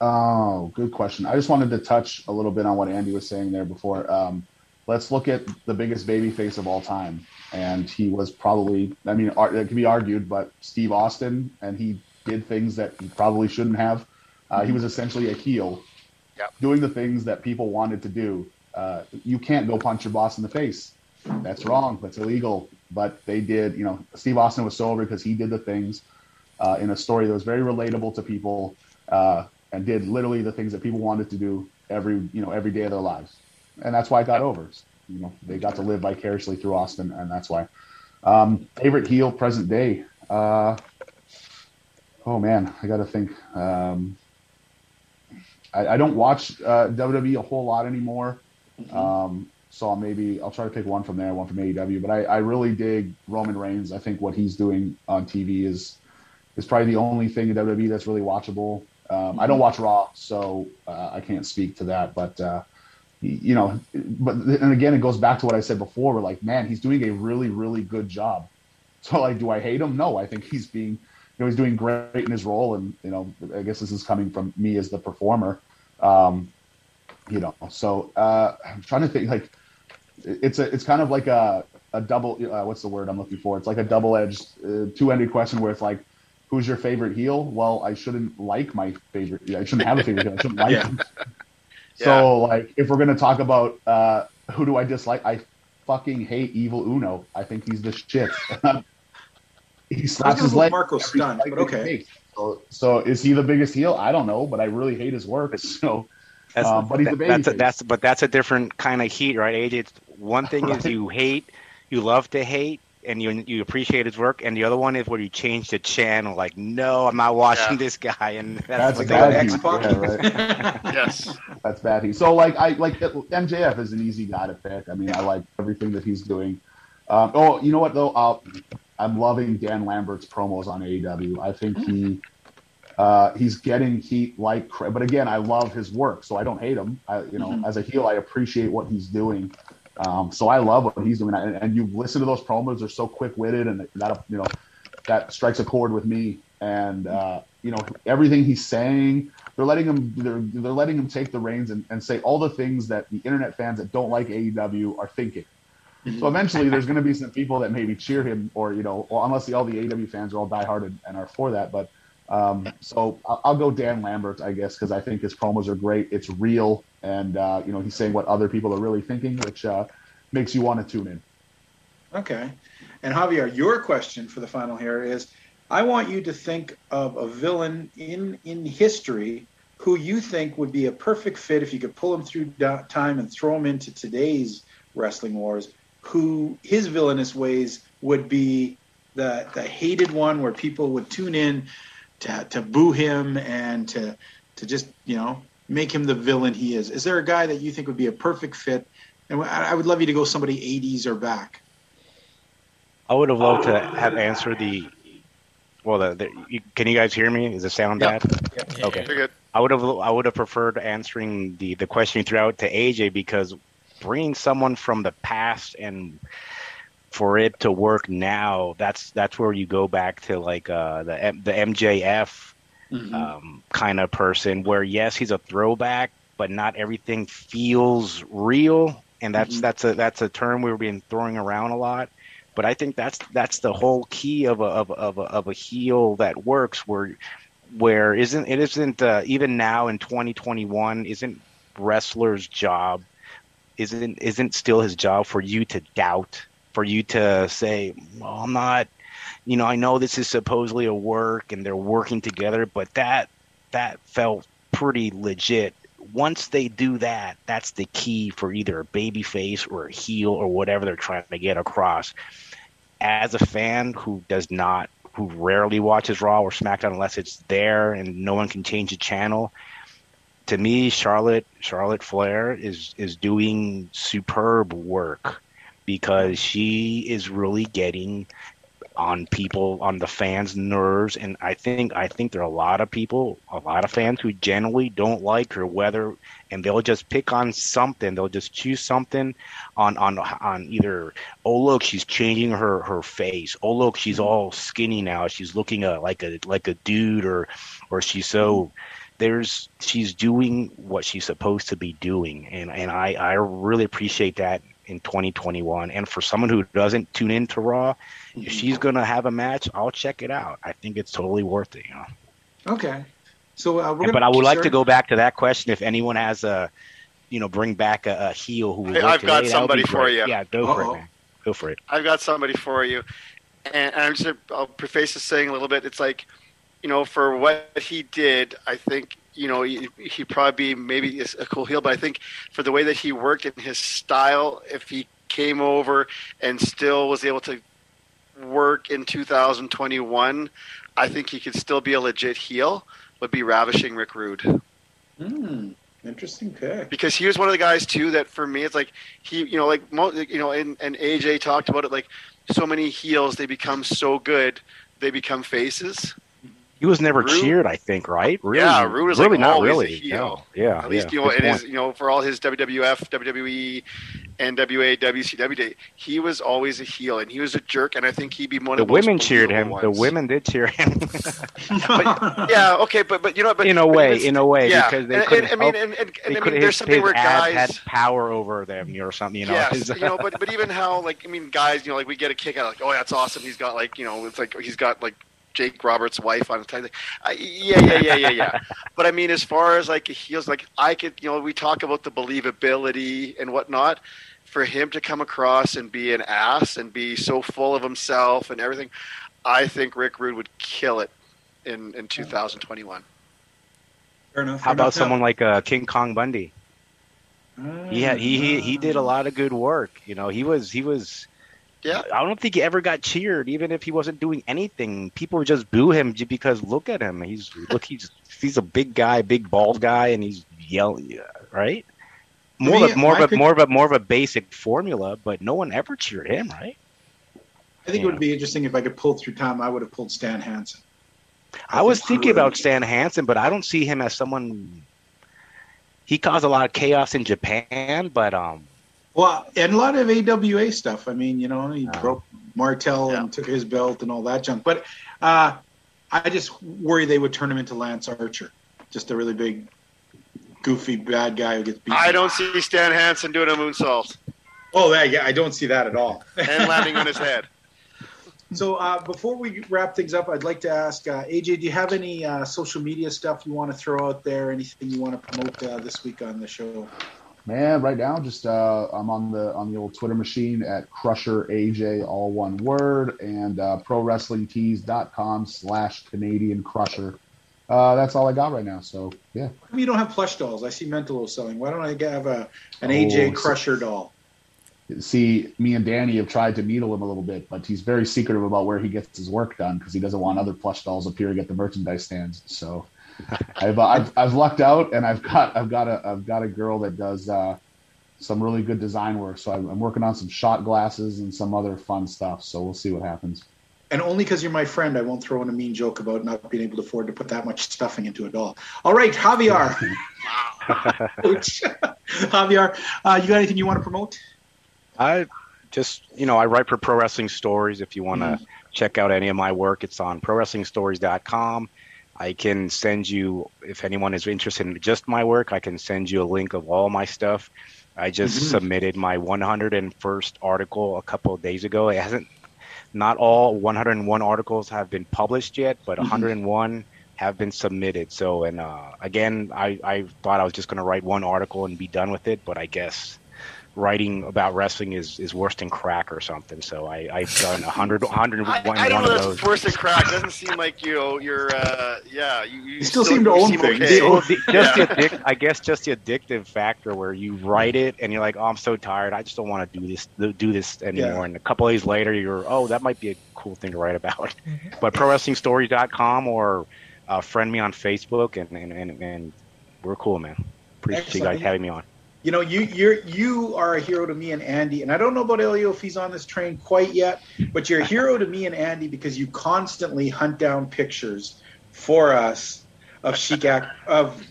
Oh, good question. I just wanted to touch a little bit on what Andy was saying there before. Um, let's look at the biggest baby face of all time, and he was probably. I mean, it can be argued, but Steve Austin, and he did things that he probably shouldn't have. Uh, he was essentially a heel, Yep. doing the things that people wanted to do. Uh, you can't go punch your boss in the face. That's wrong. That's illegal. But they did. You know, Steve Austin was so over because he did the things uh, in a story that was very relatable to people. Uh, and did literally the things that people wanted to do every you know every day of their lives, and that's why it got over. You know, they got to live vicariously through Austin, and that's why. Um, favorite heel present day. Uh, oh man, I got to think. Um, I, I don't watch uh, WWE a whole lot anymore, um, so I'll maybe I'll try to pick one from there, one from AEW. But I, I really dig Roman Reigns. I think what he's doing on TV is is probably the only thing in WWE that's really watchable. Um, I don't watch Raw, so uh, I can't speak to that. But uh, you know, but and again, it goes back to what I said before. We're like, man, he's doing a really, really good job. So like, do I hate him? No, I think he's being, you know, he's doing great in his role, and you know, I guess this is coming from me as the performer. Um, you know, so uh, I'm trying to think like, it's a, it's kind of like a a double. Uh, what's the word I'm looking for? It's like a double-edged, uh, two-ended question where it's like who's your favorite heel? Well, I shouldn't like my favorite. I shouldn't have a favorite heel. I shouldn't (laughs) like Yeah. him. So, like, if we're gonna talk about uh, who do I dislike, I fucking hate Evil Uno. I think he's the shit. (laughs) he slaps gonna his leg. Marko every Stunt, but okay. So, so is he the biggest heel? I don't know, but I really hate his work. (laughs) So, That's, Um, but he's a that- that's a, that's but that's a different kind of heat, right? AJ, it's, one thing is (laughs) you hate, you love to hate, and you you appreciate his work, and the other one is where you change the channel. Like, no, I'm not watching Yeah. this guy, and that's that's, what a they bad would heat. X-Pac. Yeah, right. (laughs) (laughs) yes That's bad heat. So like I like MJF is an easy guy to pick. I mean, I like everything that he's doing. Um, oh, you know what though? Uh, I'm loving Dan Lambert's promos on AEW. I think he Uh, he's getting heat like, but again, I love his work, so I don't hate him. I, you know, Mhm. as a heel, I appreciate what he's doing. Um, so I love what he's doing, and, and you listen to those promos; they're so quick witted, and that you know that strikes a chord with me. And uh, you know, everything he's saying, they're letting him they're they're letting him take the reins and, and say all the things that the internet fans that don't like AEW are thinking. So eventually, there's going to be some people that maybe cheer him, or you know, well, unless the, all the AEW fans are all diehard and, and are for that. But um, so I'll, I'll go Dan Lambert, I guess, because I think his promos are great. It's real, and uh, you know, he's saying what other people are really thinking, which uh, makes you want to tune in. Okay. And Javier, your question for the final here is I want you to think of a villain in in history who you think would be a perfect fit if you could pull him through time and throw him into today's wrestling wars who his villainous ways would be the the hated one where people would tune in to to boo him and to to just, you know, make him the villain he is. Is there a guy that you think would be a perfect fit? And I I would love you to go somebody 80s or back. I would have loved to have answered the. Well, the, the you, can you guys hear me? Is the sound Yep. bad? Okay. I would have I would have preferred answering the the question you threw out to AJ because bringing someone from the past and for it to work now, that's that's where you go back to like uh, the the MJF Mhm. um, kind of person where yes he's a throwback but not everything feels real and that's Mhm. that's a that's a term we've been throwing around a lot but I think that's that's the whole key of a of a, of a, of a heel that works where where isn't it isn't uh, even now in 2021 isn't wrestler's job isn't isn't still his job for you to doubt for you to say well I'm not you know I know this is supposedly a work and they're working together but that that felt pretty legit once they do that that's the key for either a baby face or a heel or whatever they're trying to get across as a fan who does not who rarely watches Raw or SmackDown unless it's there and no one can change the channel. To me, Charlotte Charlotte Flair is is doing superb work because she is really getting on people on the fans' nerves, and I think I think there are a lot of people, a lot of fans who generally don't like her, whether and they'll just pick on something, they'll just choose something on on on either oh look she's changing her her face. Oh look she's all skinny now. She's looking uh, like a like a dude or or she's so there's she's doing what she's supposed to be doing and and I I really appreciate that in 2021 and for someone who doesn't tune into Raw if she's gonna have a match I'll check it out I think it's totally worth it you know Okay. So uh, we're gonna, but I would like sir? to go back to that question. If anyone has a, you know, bring back a, a heel who. would Hey, I've got today, that somebody for you. Yeah, go for Uh-oh. it, man. Go for it. I've got somebody for you, and, and I'm just I'll preface this saying a little bit. It's like, you know, for what he did, I think you know he, he'd probably be maybe a cool heel, but I think for the way that he worked and his style, if he came over and still was able to work in 2021, I think he could still be a legit heel. Would be ravishing Rick Rude Hmm, interesting pick. because he was one of the guys too that for me it's like he you know like you know and, and AJ talked about it like so many heels they become so good they become faces He was never Rude- cheered, I think, right? Really, Yeah, Rude was, really like, not always a really. heel. No. Yeah, at least yeah, you know good in his you know for all his WWF WWE NWA WCW day he was always a heel and he was a jerk and I think he'd be one The of the women cheered him. believable The women did cheer him. (laughs) yeah okay but but you know but in a way, even- in a way, yeah because they and, couldn't and, I mean and, and, and I could mean there's something where guys had power over them or something. You know, yes, (laughs) you know, but but even how like I mean, guys, you know, like we get a kick out like, oh, that's awesome. He's got like you know, it's like he's got like Jake Roberts' wife on his tie. Like, uh, yeah, yeah, yeah, yeah, yeah. (laughs) but I mean, as far as like he was like, I could, you know, we talk about the believability and whatnot. For him to come across and be an ass and be so full of himself and everything, I think Rick Rude would kill it in in 2021. Fair enough. How about enough. someone like uh, King Kong Bundy? Ah, He had, he he he did a lot of good work. You know, he was he was. Yeah. I don't think he ever got cheered, even if he wasn't doing anything. People would just boo him because look at him. He's look he's he's a big guy, big bald guy, and he's yelling, right? More Me, of a, more of a more of a more of a basic formula, but no one ever cheered him, right? I think it would be interesting if I could pull through time. I would have pulled Stan Hansen. I was thinking about Stan Hansen, but I don't see him as someone. He caused a lot of chaos in Japan, but um. Well, and a lot of AWA stuff. I mean, you know, he broke Martel Yeah. and took his belt and all that junk. But uh, I just worry they would turn him into Lance Archer, just a really big, goofy bad guy who gets beat. I don't see Stan Hansen doing a moonsault Oh, yeah, yeah, I don't see that at all. (laughs) and landing on his head. (laughs) So uh, before we wrap things up, I'd like to ask uh, AJ, do you have any uh, social media stuff you want to throw out there? Anything you want to promote uh, this week on the show? Man, right now, just uh, I'm on the on the old Twitter machine at Crusher AJ, all one word, and uh, ProWrestlingTees.com slash Canadian Crusher. Uh, that's all I got right now. So yeah, you don't have plush dolls? I see Mentalo selling. Why don't I have a an Oh, AJ so- Crusher doll? see, me and Danny have tried to needle him a little bit, but he's very secretive about where he gets his work done because he doesn't want other plush dolls up at the merchandise stands. So I've, uh, I've I've lucked out, and I've got I've got a I've got a girl that does uh, some really good design work. So I'm, I'm working on some shot glasses and some other fun stuff. So we'll see what happens. And only because you're my friend, I won't throw in a mean joke about not being able to afford to put that much stuffing into a doll. All right, Javier. (laughs) Ouch. (laughs) Javier, uh, you got anything you want to promote? I just, you know, I write for Pro Wrestling Stories. If you want to Mhm. check out any of my work, it's on ProWrestlingStories.com. I can send you, if anyone is interested in just my work, I can send you a link of all my stuff. I just Mhm. submitted my 101st article a couple of days ago. It hasn't, not all 101 articles have been published yet, but Mhm. 101 have been submitted. So, and uh, again, I, I thought I was just going to write one article and be done with it, but I guess writing about wrestling is, is worse than crack or something. So I, I've done 100, 101 I, I don't one know of that's those. worse than crack. Doesn't seem like you know you're. Uh, yeah, you, you, You still seem to you own things. okay. Well, the- (laughs) just Yeah. the addic- I guess just the addictive factor where you write it and you're like, oh, I'm so tired. I just don't want to do this do this anymore. Yeah. And a couple days later, you're, oh, that might be a cool thing to write about. Mhm. (laughs) But ProWrestlingStories.com or uh, friend me on Facebook, and, and, and, and we're cool, man. Appreciate you guys having me on. You know, you you're you are a hero to me and Andy, and I don't know about Elio if he's on this train quite yet, but you're a hero to me and Andy because you constantly hunt down pictures for us of Sheik Ac- of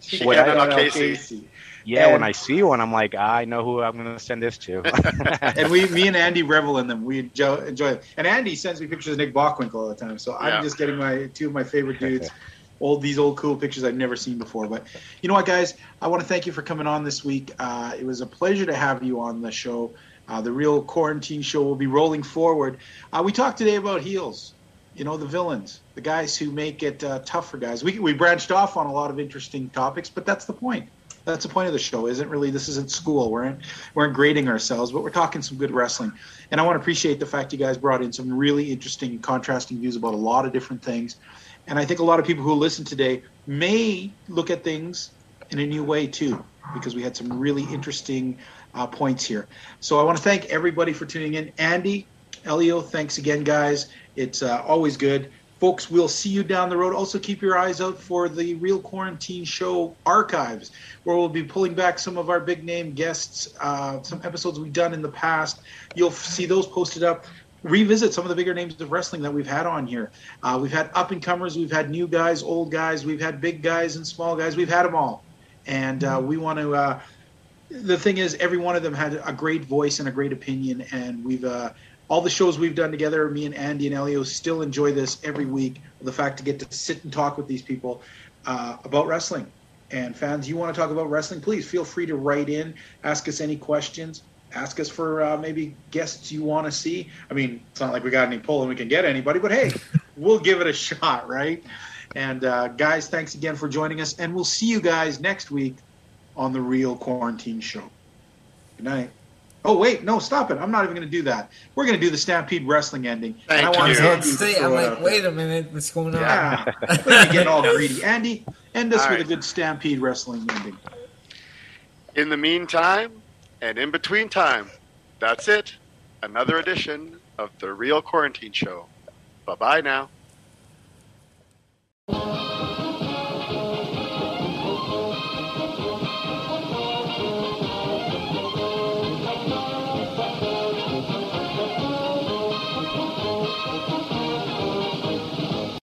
Sheik When I- Al Casey. Yeah, And- when I see one, I'm like, ah, I know who I'm going to send this to. (laughs) and we, me and Andy revel in them. We enjoy, enjoy it. And Andy sends me pictures of Nick Bockwinkel all the time. So I'm Yeah. just getting my two of my favorite dudes, old these old cool pictures I've never seen before. But you know what, guys? I want to thank you for coming on this week. Uh, it was a pleasure to have you on the show. Uh, the real quarantine show will be rolling forward. Uh, we talked today about heels. You know the villains, the guys who make it uh, tough for guys. We we branched off on a lot of interesting topics, but that's the point. That's the point of the show. Isn't really this isn't school. We're in, we're grading ourselves, but we're talking some good wrestling. And I want to appreciate the fact you guys brought in some really interesting contrasting views about a lot of different things. And I think a lot of people who listen today may look at things in a new way too, because we had some really interesting uh, points here. So I want to thank everybody for tuning in. Andy, Elio, thanks again, guys. It's uh, always good. Folks, we'll see you down the road. Also, keep your eyes out for the Real Quarantine Show archives, where we'll be pulling back some of our big name guests, uh, some episodes we've done in the past. You'll see those posted up. Revisit some of the bigger names of wrestling that we've had on here. Uh, we've had up and comers, we've had new guys, old guys, we've had big guys and small guys. We've had them all, and uh, we want to. Uh, the thing is, every one of them had a great voice and a great opinion, and we've uh, all the shows we've done together. Me and Andy and Elio still enjoy this every week. The fact to get to sit and talk with these people uh, about wrestling. And fans, you want to talk about wrestling? Please feel free to write in, ask us any questions, ask us for uh, maybe guests you want to see. I mean, it's not like we got any pull and we can get anybody, but hey, (laughs) we'll give it a shot, right? And uh, guys, thanks again for joining us, and we'll see you guys next week on the Real Quarantine Show. Good night. Oh wait, no, stop it! I'm not even going to do that. We're going to do the Stampede Wrestling ending. Thank and I want you. Andy to straight. throw I'm like, wait a minute, what's going on? Yeah, (laughs) we're gonna get all greedy. Andy, end us All with right. a good Stampede Wrestling ending. In the meantime, and in between time, that's it. Another edition of the Real Quarantine Show. Bye bye now.